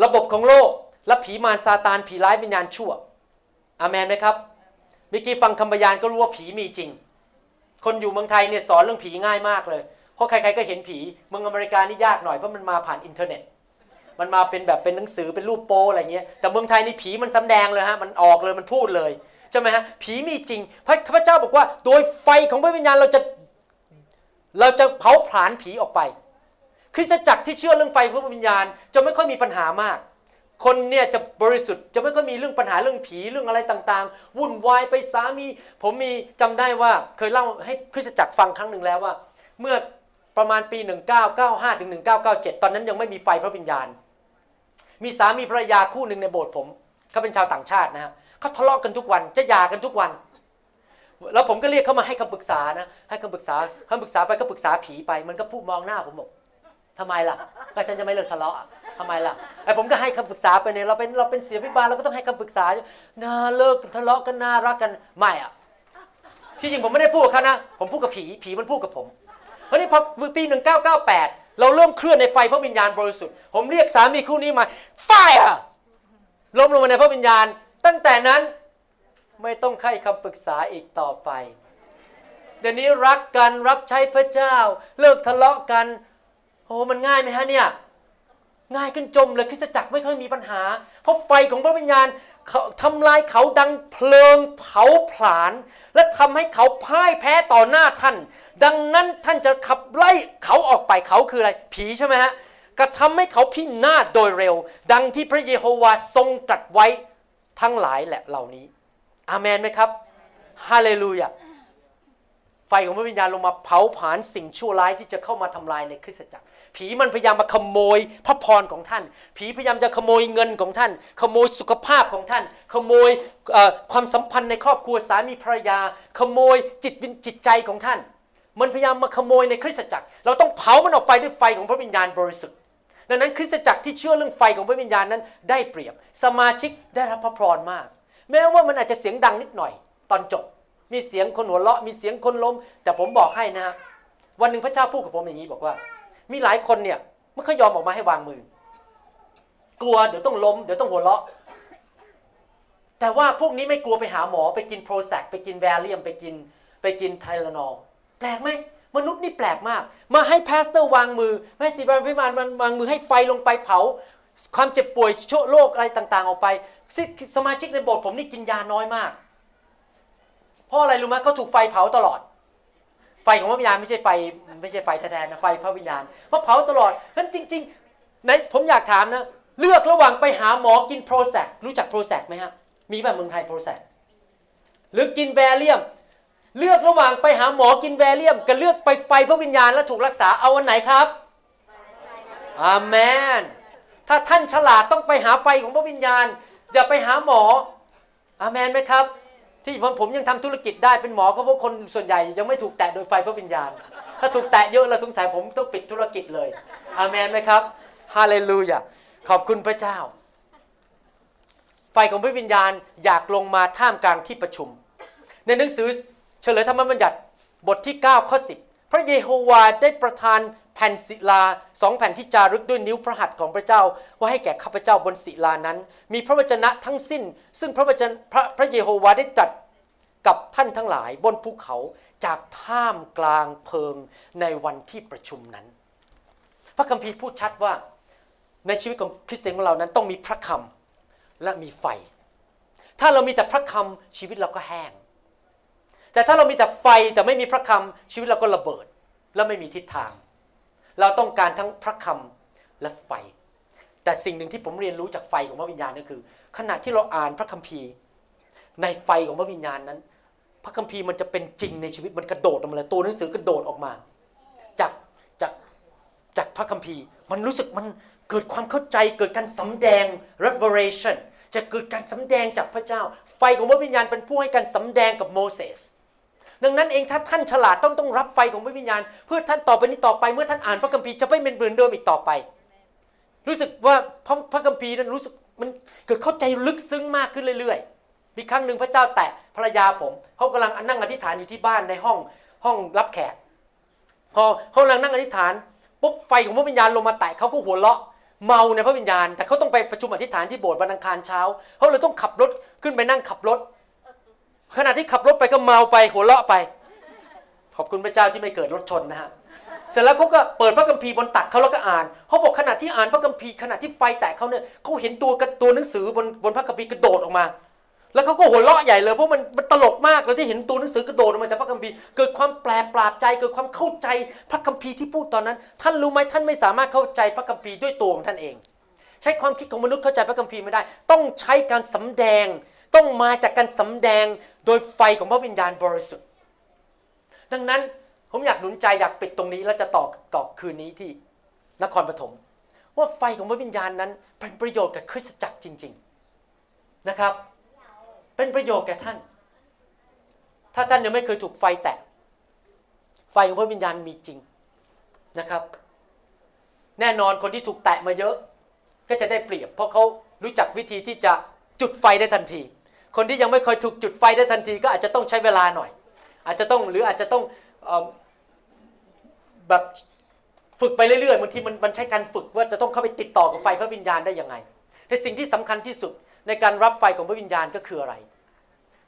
[SPEAKER 2] ระบบของโลก และผีมารซาตานผีร้ายวิญญาณชั่วอาเมนไหมครับเมื่อกี้ฟังคำบรรยานก็รู้ว่าผีมีจริง คนอยู่เมืองไทยเนี่ยสอนเรื่องผีง่ายมากเลย เพราะใครๆก็เห็นผีเมืองอเมริกานี่ยากหน่อยเพราะมันมาผ่านอินเทอร์เน็ต มันมาเป็นแบบเป็นหนังสือเป็นรูปโป้อะไรเงี้ยแต่เมืองไทยนี่ผีมันสำแดงเลยฮะมันออกเลยมันพูดเลยใช่ไหมฮะผีมีจริงพระพระเจ้าบอกว่า โดยไฟของพระวิญญาณเราจะเราจะเผาผลาญผีออกไป คริสตจักรที่เชื่อเรื่องไฟพระวิญญาณ จะไม่ค่อยมีปัญหามาก คนเนี่ยจะบริสุทธิ์จะไม่ค่อยมีเรื่องปัญหาเรื่องผีเรื่องอะไรต่างๆ วุ่นวายไปสามี ผมมีจำได้ว่าเคยเล่าให้คริสตจักรฟังครั้งหนึ่งแล้วว่า เมื่อประมาณปี 1995ถึง1997 ตอนนั้นยังไม่มีไฟพระวิญญาณ มีสามีภรรยาคู่หนึ่งในโบสถ์ผมเขาเป็นชาวต่างชาตินะฮะเขาทะเลาะกันทุกวันจะหย่ากันทุกวัน แล้วผมก็เรียกเขามาให้คำปรึกษานะให้คำปรึกษาคำปรึกษาไปก็ปรึกษาผีไป มันก็พูดมองหน้าผมบอกทำไมล่ะก็ฉันจะไม่เลิกทะเลาะ ทำไมล่ะไอ้ผมก็ให้คำปรึกษาไปเนี่ยเราเป็นเราเป็นเสียพิบาลเราก็ต้องให้คำปรึกษาน่าเลิกทะเลาะกันน่ารักกันไม่อะที่จริงผมไม่ได้พูดกับเขานะผมพูดกับผีผีมันพูดกับผมเพราะนี่พอปี 1998 เราเริ่มเคลื่อนในไฟพระวิญญาณบริสุทธิ์ผมเรียกสามีคู่นี้มาไฟอะล้มลงมาในพระวิญญาณ ตั้งแต่นั้นไม่ต้องให้คำปรึกษาอีกต่อไปเดี๋ยวนี้รักกันรับใช้พระเจ้า เลิกทะเลาะกันโอ้มันง่ายไหมฮะเนี่ย ง่ายขึ้นจมเลยคริสตจักรไม่เคยมีปัญหา เพราะไฟของพระวิญญาณเขาทำลายเขาดังเพลิงเผาผลาญและทำให้เขาพ่ายแพ้ต่อหน้าท่าน ดังนั้นท่านจะขับไล่เขาออกไปเขาคืออะไร ผีใช่ไหมฮะกระทำให้เขาพินาศโดยเร็ว ดังที่พระเยโฮวาทรงตรัสไว้ทั้งหลายแหละเหล่านี้ อาเมนไหมครับฮาเลลูยาไฟของพระวิญญาณลงมาเผาผลาญสิ่งชั่วร้ายที่จะเข้ามาทำลายในคริสตจักร ผีมันพยายามมาขโมยพระพรของท่าน ผีพยายามจะขโมยเงินของท่าน ขโมยสุขภาพของท่าน ขโมยความสัมพันธ์ในครอบครัวสามีภรรยา ขโมยจิตวิญจิตใจของท่าน มันพยายามมาขโมยในคริสตจักร เราต้องเผามันออกไปด้วยไฟของพระวิญญาณบริสุทธิ์ดังนั้นคริสตจักรที่เชื่อเรื่องไฟของพระวิญญาณนั้นได้เปรียบสมาชิกได้รับพระพรมาก แม้ว่ามันอาจจะเสียงดังนิดหน่อย ตอนจบ มีเสียงคนหัวเราะมีเสียงคนล้ม แต่ผมบอกให้นะฮะวันหนึ่งพระเจ้าพูดกับผมอย่างนี้บอกว่า มีหลายคนเนี่ยไม่เคยยอมออกมาให้วางมือ กลัวเดี๋ยวต้องล้มเดี๋ยวต้องหัวเราะ แต่ว่าพวกนี้ไม่กลัวไปหาหมอไปกิน Prozac ไปกิน Valium ไปกินไปกินไทลานอลแปลกไหมมนุษย์นี่แปลกมาก มาให้ pastor วางมือให้ศิษยาภิบาลพิมานวางมือให้ไฟลงไปเผา ความเจ็บป่วยเชื้อโรคอะไรต่างๆ ออกไป สมาชิกในโบสถ์ผมนี่กินยาน้อยมาก เพราะอะไรรู้ไหมเขาถูกไฟเผาตลอด ไฟของพระวิญญาณไม่ใช่ไฟไม่ใช่ไฟแท้ๆนะไฟพระวิญญาณเพราะเผาตลอดนั้นจริงๆในผมอยากถามนะเลือกระหว่างไปหาหมอกินโปรแซกรู้จักโปรแซกไหมครับมีแบบเมืองไทยโปรแซกหรือกินแวเลียม เลือกระหว่างไปหาหมอกินแวเลียมกับเลือกไปไฟพระวิญญาณแล้วถูกรักษาเอาวันไหนครับอาเมนถ้าท่านฉลาดต้องไปหาไฟของพระวิญญาณ อย่าไปหาหมออาเมนไหมครับ ที่ผมผมยังทำธุรกิจได้เป็นหมอก็เพราะคนส่วนใหญ่ยังไม่ถูกแตะโดยไฟพระวิญญาณ ถ้าถูกแตะเยอะเราสงสัยผมต้องปิดธุรกิจเลยอาเมนไหมครับฮาเลลูยาขอบคุณพระเจ้า ไฟของพระวิญญาณอยากลงมาท่ามกลางที่ประชุม ในหนังสือเฉลยธรรมบัญญัติบทที่ 9 ข้อ 10 พระเยโฮวาได้ประทาน แผ่นศิลาสองแผ่นที่จารึกด้วยนิ้วพระหัตถ์ของพระเจ้า ว่าให้แก่ข้าพเจ้าบนศิลานั้น มีพระวจนะทั้งสิ้น ซึ่งพระวจนะพระพระเยโฮวาได้ตรัดกับท่านทั้งหลายบนภูเขาจากท่ามกลางเพิงในวันที่ประชุมนั้น พระคัมภีร์พูดชัดว่าในชีวิตของคริสเตียนของเรานั้นต้องมีพระคำและมีไฟ ถ้าเรามีแต่พระคำชีวิตเราก็แห้ง แต่ถ้าเรามีแต่ไฟแต่ไม่มีพระคำชีวิตเราก็ระเบิด และไม่มีทิศทาง เราต้องการทั้งพระคำและไฟ แต่สิ่งหนึ่งที่ผมเรียนรู้จากไฟของพระวิญญาณก็คือ ขณะที่เราอ่านพระคัมภีร์ ในไฟของพระวิญญาณนั้น พระคัมภีร์มันจะเป็นจริงในชีวิตมันกระโดดออกมาเลยตัวหนังสือกระโดดออกมา จากจากจากพระคัมภีร์ มันรู้สึกมันเกิดความเข้าใจเกิดการสำแดง revelation จะเกิดการสำแดงจากพระเจ้า ไฟของพระวิญญาณเป็นผู้ให้การสำแดงกับโมเสส ดังนั้นเองถ้าท่านฉลาดต้องต้องรับไฟของพระวิญญาณ เพื่อท่านต่อไปนี้ต่อไปเมื่อท่านอ่านพระคัมภีร์จะไม่เป็นเหมือนเดิมอีกต่อไป รู้สึกว่าพระพระคัมภีร์นั้นรู้สึกมันเกิดเข้าใจลึกซึ้งมากขึ้นเรื่อยๆ มีครั้งหนึ่งพระเจ้าแตะภรรยาผมเขากำลังนั่งอธิษฐานอยู่ที่บ้านในห้องห้องรับแขกพอเขากำลังนั่งอธิษฐานปุ๊บไฟของพระวิญญาณลงมาแตะเขาก็หัวเราะเมาในพระวิญญาณ แต่เขาต้องไปประชุมอธิษฐานที่โบสถ์วันอังคารเช้าเขาเลยต้องขับรถขึ้นไปนั่งขับรถ ขณะที่ขับรถไปก็เมาไปหัวเราะไป ขอบคุณพระเจ้าที่ไม่เกิดรถชนนะฮะเสร็จแล้วเขาก็เปิดพระคัมภีร์บนตักเขาแล้วก็อ่านเขาบอกขณะที่อ่านพระคัมภีร์ขณะที่ไฟแตะเขาเนี่ยเขาเห็นตัวตัวหนังสือบนบนพระคัมภีร์กระโดดออกมา แล้วเขาก็หัวเราะใหญ่เลยเพราะมันมันตลกมากเลยที่เห็นตัวหนังสือกระโดดออกมาจากพระคัมภีร์เกิดความแปลกปราบใจเกิดความเข้าใจพระคัมภีร์ที่พูดตอนนั้น ท่านรู้ไหมท่านไม่สามารถเข้าใจพระคัมภีร์ด้วยตัวของท่านเอง ใช้ความคิดของมนุษย์เข้าใจพระคัมภีร์ไม่ได้ ต้องใช้การสำแดง ต้องมาจากการสำแดงโดยไฟของพระวิญญาณบริสุทธิ์ ดังนั้นผมอยากหนุนใจอยากปิดตรงนี้แล้วจะต่อต่อคืนนี้ที่นครปฐมว่าไฟของพระวิญญาณนั้นเป็นประโยชน์กับคริสตจักรจริง ๆนะครับ เป็นประโยชน์แก่ท่าน ถ้าท่านยังไม่เคยถูกไฟแตะไฟของพระวิญญาณมีจริงนะครับ แน่นอนคนที่ถูกแตะมาเยอะ ก็จะได้เปรียบ เพราะเขารู้จักวิธีที่จะจุดไฟได้ทันที คนที่ยังไม่เคยถูกจุดไฟได้ทันทีก็อาจจะต้องใช้เวลาหน่อย อาจจะต้องหรืออาจจะต้องออแบบฝึกไปเรื่อยๆบางทีมันมันใช้การฝึกว่าจะต้องเข้าไปติดต่อกับไฟพระวิญญาณได้ยังไงแต่สิ่งที่สำคัญที่สุดในการรับไฟของพระวิญญาณก็คืออะไร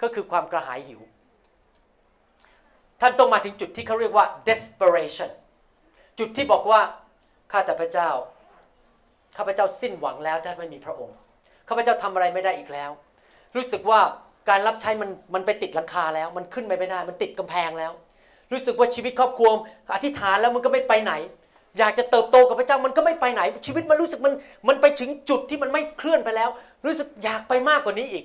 [SPEAKER 2] ก็คือความกระหายหิว ท่านต้องมาถึงจุดที่เขาเรียกว่า desperation จุดที่บอกว่าข้าแต่พระเจ้าข้าพระเจ้าสิ้นหวังแล้วถ้าไม่มีพระองค์ข้าพระเจ้าทำอะไรไม่ได้อีกแล้ว รู้สึกว่าการรับใช้มันมันไปติดหลังคาแล้ว มันขึ้นไปไม่ได้ มันติดกำแพงแล้ว รู้สึกว่าชีวิตครอบครัวอธิษฐานแล้วมันก็ไม่ไปไหน อยากจะเติบโตกับพระเจ้ามันก็ไม่ไปไหน ชีวิตมันรู้สึกมันมันไปถึงจุดที่มันไม่เคลื่อนไปแล้ว รู้สึกอยากไปมากกว่านี้อีก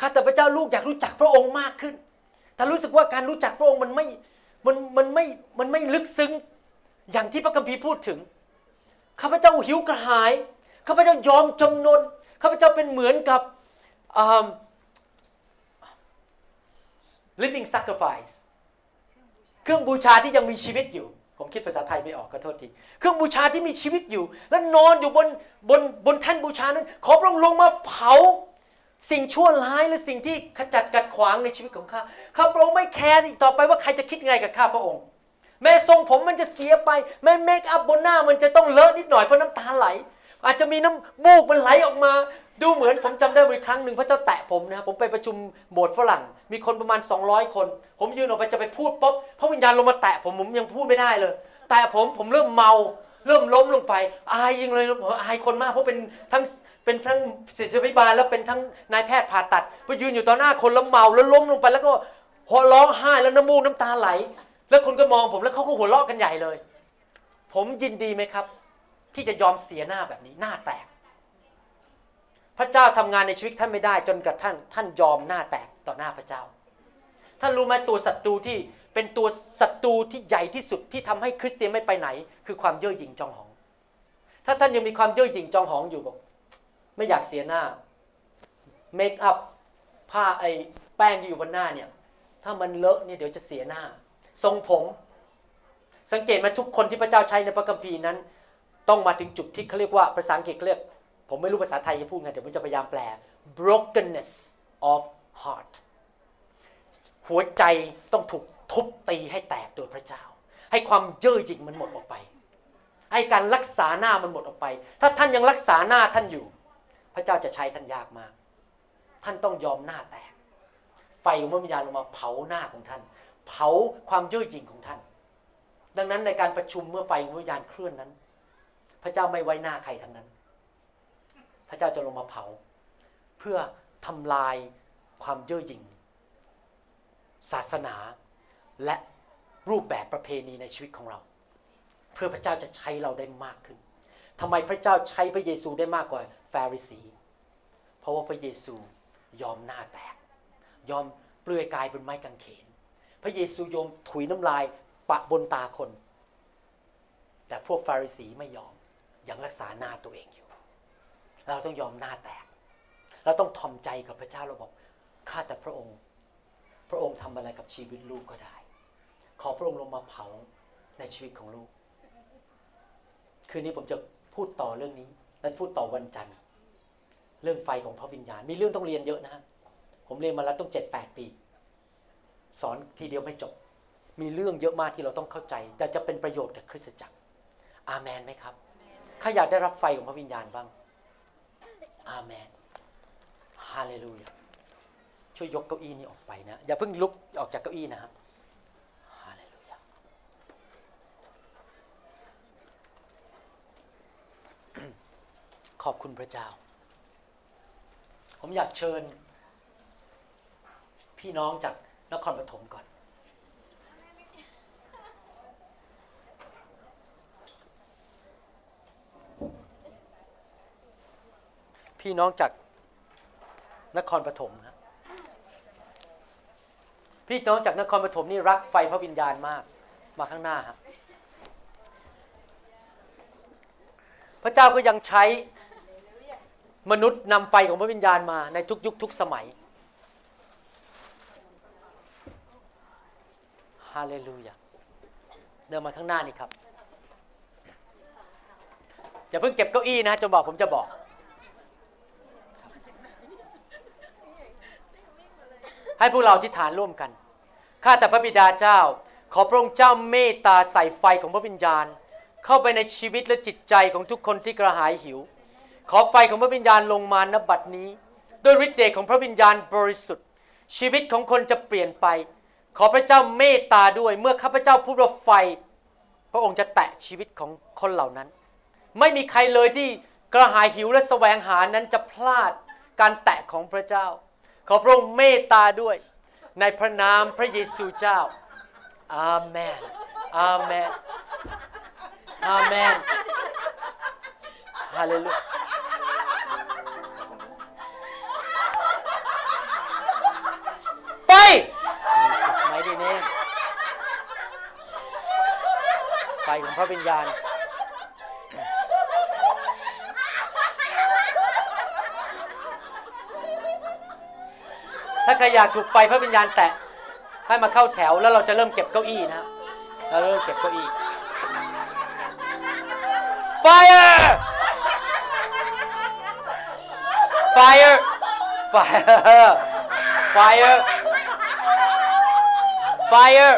[SPEAKER 2] ข้าแต่พระเจ้าลูกอยากรู้จักพระองค์มากขึ้น แต่รู้สึกว่าการรู้จักพระองค์มันไม่มันมันไม่มันไม่ลึกซึ้งอย่างที่พระคัมภีร์พูดถึงข้าพเจ้าหิวกระหายข้าพเจ้ายอมจำนนข้าพเจ้าเป็นเหมือนกับ um, living sacrifice เครื่องบูชาที่ยังมีชีวิตอยู่ ผมคิดภาษาไทยไม่ออกขอโทษที เครื่องบูชาที่มีชีวิตอยู่ และนอนอยู่บนบนบนแท่นบูชานั้น ขอพระองค์ลงมาเผาสิ่งชั่วร้ายและสิ่งที่ขจัดกัดขวางในชีวิตของข้า ข้าพระองค์ไม่แคร์อีกต่อไปว่าใครจะคิดไงกับข้าพระองค์ แม้ทรงผมมันจะเสียไป แม้เมคอัพบนหน้ามันจะต้องเลอะนิดหน่อยเพราะน้ำตาไหล อาจจะมีน้ำมูกมันไหลออกมา ดูเหมือนผมจำได้มีครั้งหนึ่งพระเจ้าแตะผมนะครับผมไปประชุมโบสถ์ฝรั่ง มีคนประมาณ 200 คน ผมยืนออกไปจะไปพูดปุ๊บพระวิญญาณลงมาแตะผมผมยังพูดไม่ได้เลย แตะผมผมเริ่มเมาเริ่มล้มลงไป อายยิงเลยผมอายคนมากเพราะเป็นทั้งเป็นทั้งศิษยพิบาลแล้วเป็นทั้งนายแพทย์ผ่าตัดไปยืนอยู่ต่อหน้าคนแล้วเมาแล้วล้มลงไป แล้วก็หัวร้องไห้แล้วน้ำมูกน้ำตาไหล แล้วคนก็มองผมแล้วเขาก็หัวเราะกันใหญ่เลย ผมยินดีไหมครับ ที่จะยอมเสียหน้าแบบนี้หน้าแตก พระเจ้าทำงานในชีวิตท่านไม่ได้ จนกระทั่งท่านยอมหน้าแตกต่อหน้าพระเจ้า ท่านรู้ไหมตัวศัตรูที่เป็นตัวศัตรูที่ใหญ่ที่สุดที่ทำให้คริสเตียนไม่ไปไหน คือความเย่อหยิ่งจองหอง ถ้าท่านยังมีความเย่อหยิ่งจองหองอยู่บอกไม่อยากเสียหน้าเมคอัพผ้าไอ้แป้งที่อยู่บนหน้าเนี่ยถ้ามันเลอะเนี่ยเดี๋ยวจะเสียหน้า ทรงผม สังเกตมาทุกคนที่พระเจ้าใช้ในพระคัมภีร์นั้น ต้องมาถึงจุดที่เขาเรียกว่าภาษาอังกฤษเรียก ผมไม่รู้ภาษาไทยจะพูดไงเดี๋ยวผมจะพยายามแปล brokenness of heart หัวใจต้องถูกทุบตีให้แตกโดยพระเจ้า ให้ความเย่อหยิ่งมันหมดออกไป ให้การรักษาหน้ามันหมดออกไป ถ้าท่านยังรักษาหน้าท่านอยู่ พระเจ้าจะใช้ท่านยากมาก ท่านต้องยอมหน้าแตก ไฟของพระวิญญาณลงมาเผาหน้าของท่าน เผาความเย่อหยิ่งของท่าน ดังนั้นในการประชุมเมื่อไฟของพระวิญญาณเคลื่อนนั้น พระเจ้าไม่ไว้หน้าใครทั้งนั้น พระเจ้าจะลงมาเผา เพื่อทำลายความเย่อหยิ่ง ศาสนาและรูปแบบประเพณีในชีวิตของเรา เพื่อพระเจ้าจะใช้เราได้มากขึ้นทำไมพระเจ้าใช้พระเยซูได้มากกว่าฟาริสี เพราะว่าพระเยซูยอมหน้าแตก ยอมเปลือยกายบนไม้กางเขน พระเยซูยอมถุยน้ำลายปะบนตาคน แต่พวกฟาริสีไม่ยอม ยังรักษาหน้าตัวเองอยู่ เราต้องยอมหน้าแตก เราต้องทอมใจกับพระเจ้าเราบอกข้าแต่พระองค์ พระองค์ทำอะไรกับชีวิตลูกก็ได้ ขอพระองค์ลงมาเผาในชีวิตของลูก คืนนี้ผมจะพูดต่อเรื่องนี้และพูดต่อวันจันทร์ เรื่องไฟของพระวิญญาณ มีเรื่องต้องเรียนเยอะนะฮะผมเรียนมาแล้วต้องเจ็ดแปดปี สอนทีเดียวไม่จบ มีเรื่องเยอะมากที่เราต้องเข้าใจ แต่จะเป็นประโยชน์กับคริสตจักร อาเมนไหมครับ ข้าอยากได้รับไฟของพระวิญญาณบ้าง อาเมน ฮาเลลูยา ช่วยยกเก้าอี้นี้ออกไปนะ อย่าเพิ่งลุกออกจากเก้าอี้นะครับ ฮาเลลูยา ขอบคุณพระเจ้า ผมอยากเชิญ พี่น้องจากนครปฐมก่อน พี่น้องจากนครปฐมครับพี่น้องจากนครปฐมนี่รักไฟพระวิญญาณมาก มาข้างหน้าครับพระเจ้าก็ยังใช้มนุษย์นำไฟของพระวิญญาณมาในทุกยุคทุกสมัยฮาเลลูยาเดินมาข้างหน้านี่ครับ อย่าเพิ่งเก็บเก้าอี้นะจนบอกผมจะบอก ให้พวกเราที่ฐานร่วมกัน ข้าแต่พระบิดาเจ้า ขอพระองค์เจ้าเมตตาใส่ไฟของพระวิญญาณ เข้าไปในชีวิตและจิตใจของทุกคนที่กระหายหิว ขอไฟของพระวิญญาณลงมาณบัดนี้ ด้วยฤทธิ์เดชของพระวิญญาณบริสุทธิ์ ชีวิตของคนจะเปลี่ยนไป ขอพระเจ้าเมตตาด้วยเมื่อข้าพเจ้าพูดว่าไฟ พระองค์จะแตะชีวิตของคนเหล่านั้น ไม่มีใครเลยที่กระหายหิวและแสวงหานั้นจะพลาดการแตะของพระเจ้า ขอพระองค์เมตตาด้วย ในพระนามพระเยซูเจ้า อาเมน อาเมน อาเมน ฮาเลลูยาไป Jesus mighty name ไฟของพระวิญญาณ ถ้าใครอยากถูกไฟพระวิญญาณแตะให้มาเข้าแถวแล้วเราจะเริ่มเก็บเก้าอี้นะเราเริ่มเก็บเก้าอี้ Fire Fire Fire Fire Fire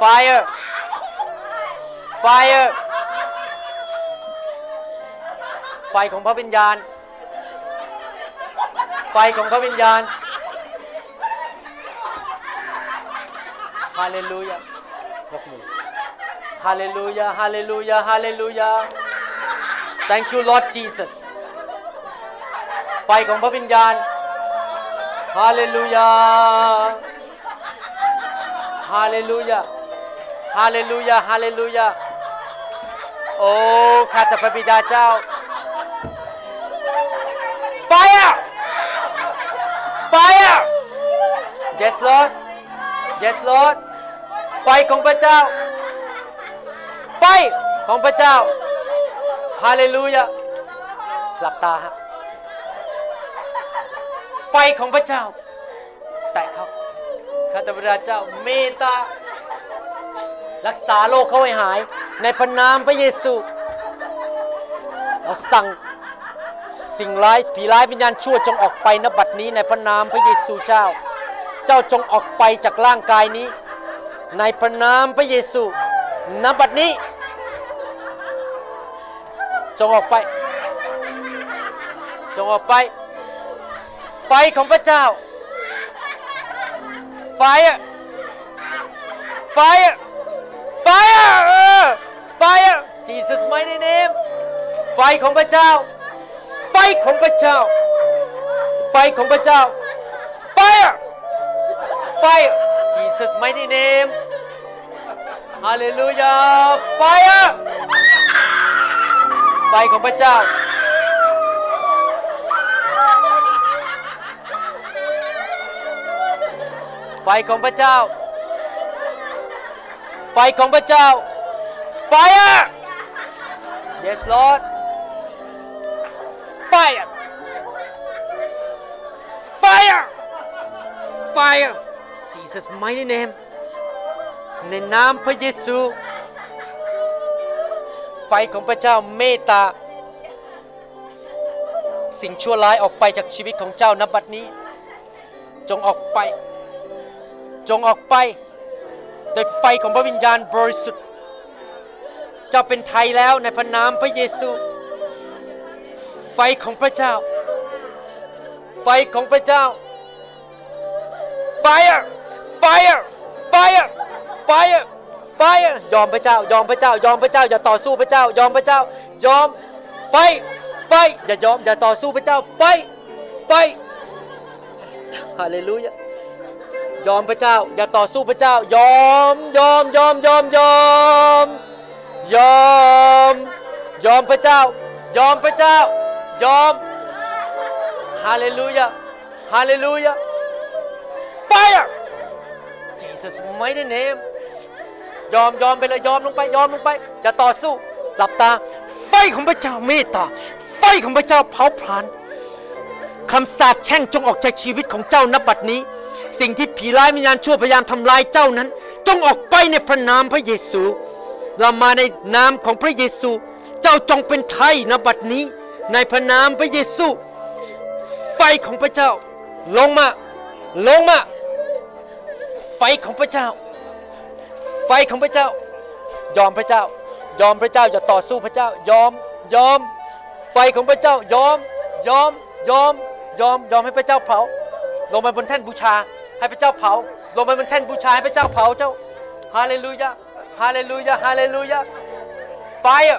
[SPEAKER 2] Fire Fire ไฟของพระวิญญาณ ไฟของพระวิญญาณฮาเลลูยายกมือฮาเลลูยาฮาเลลูยาฮาเลลูยา Thank you Lord Jesus ไฟของพระวิญญาณฮาเลลูยาฮาเลลูยาฮาเลลูยาฮาเลลูยาโอ้ข้าแต่พระบิดาเจ้า Fire! Fire! Yes Lord Yes Lord ไฟของพระเจ้า ไฟของพระเจ้าฮาเลลูยาหลับตาฮะไฟของพระเจ้า แตะเขาข้าแต่พระเจ้าเมตตารักษาโรคเขาให้หาย ในพระนามพระเยซู เราสั่ง สิ่งร้ายผีร้ายวิญญาณชั่วจงออกไปณบัดนี้ในพระนามพระเยซูเจ้า เจ้าจงออกไปจากร่างกายนี้ ในพระนามพระเยซูณบัดนี้ จงออกไป จงออกไป ไฟของพระเจ้าไฟอะไฟอะ Fire! Fire! Jesus mighty name ไฟของพระเจ้า ไฟของพระเจ้า ไฟของพระเจ้า Fire! Fire! Jesus mighty name Hallelujah! Fire! ไฟของพระเจ้า ไฟของพระเจ้า ไฟของพระเจ้า Fire Yes Lord Fire Jesus mighty name ในนามพระเยซู ไฟของพระเจ้าเมตตา สิ่งชั่วร้ายออกไปจากชีวิตของเจ้าณบัดนี้ จงออกไป จงออกไปโดยไฟของพระวิญญาณบริสุทธิ์เจ้าเป็นไทยแล้วในพระนามพระเยซู ไฟของพระเจ้า ไฟของพระเจ้า fire fire fire fire fire ยอมพระเจ้า ยอมพระเจ้า ยอมพระเจ้า อย่าต่อสู้พระเจ้า ยอมพระเจ้า ยอมไฟ ไฟ อย่ายอม อย่าต่อสู้พระเจ้า ไฟ ไฟ ฮาเลลูยา ยอมพระเจ้า อย่าต่อสู้พระเจ้า ยอม ยอม ยอม ยอม ยอม ยอม ยอมพระเจ้า ยอมพระเจ้า ยอม ฮาเลลูยา ฮาเลลูยา fire Jesus mighty name ยอมยอมไปเลยยอมลงไปยอมลงไปอย่าต่อสู้หลับตา ไฟของพระเจ้าเมตตา ไฟของพระเจ้าเผาผลาญคำสาปแช่งจงออกจากชีวิตของเจ้าณบัดนี้ สิ่งที่ผีร้ายวิญญาณชั่วพยายามทำลายเจ้านั้น จงออกไปในพระนามพระเยซู เรามาในนามของพระเยซู เจ้าจงเป็นไทยณบัดนี้ ในพระนามพระเยซู ไฟของพระเจ้า ลงมา ลงมา ไฟของพระเจ้า ไฟของพระเจ้า ยอมพระเจ้า ยอมพระเจ้าอย่าต่อสู้พระเจ้า ยอมยอม ไฟของพระเจ้า ยอมยอมยอมยอมยอมให้พระเจ้าเผา ลงมาบนแท่นบูชา ให้พระเจ้าเผา ลงมาบนแท่นบูชาให้พระเจ้าเผาเจ้าฮาเลลูยาฮาเลลูยาฮาเลลูยา Fire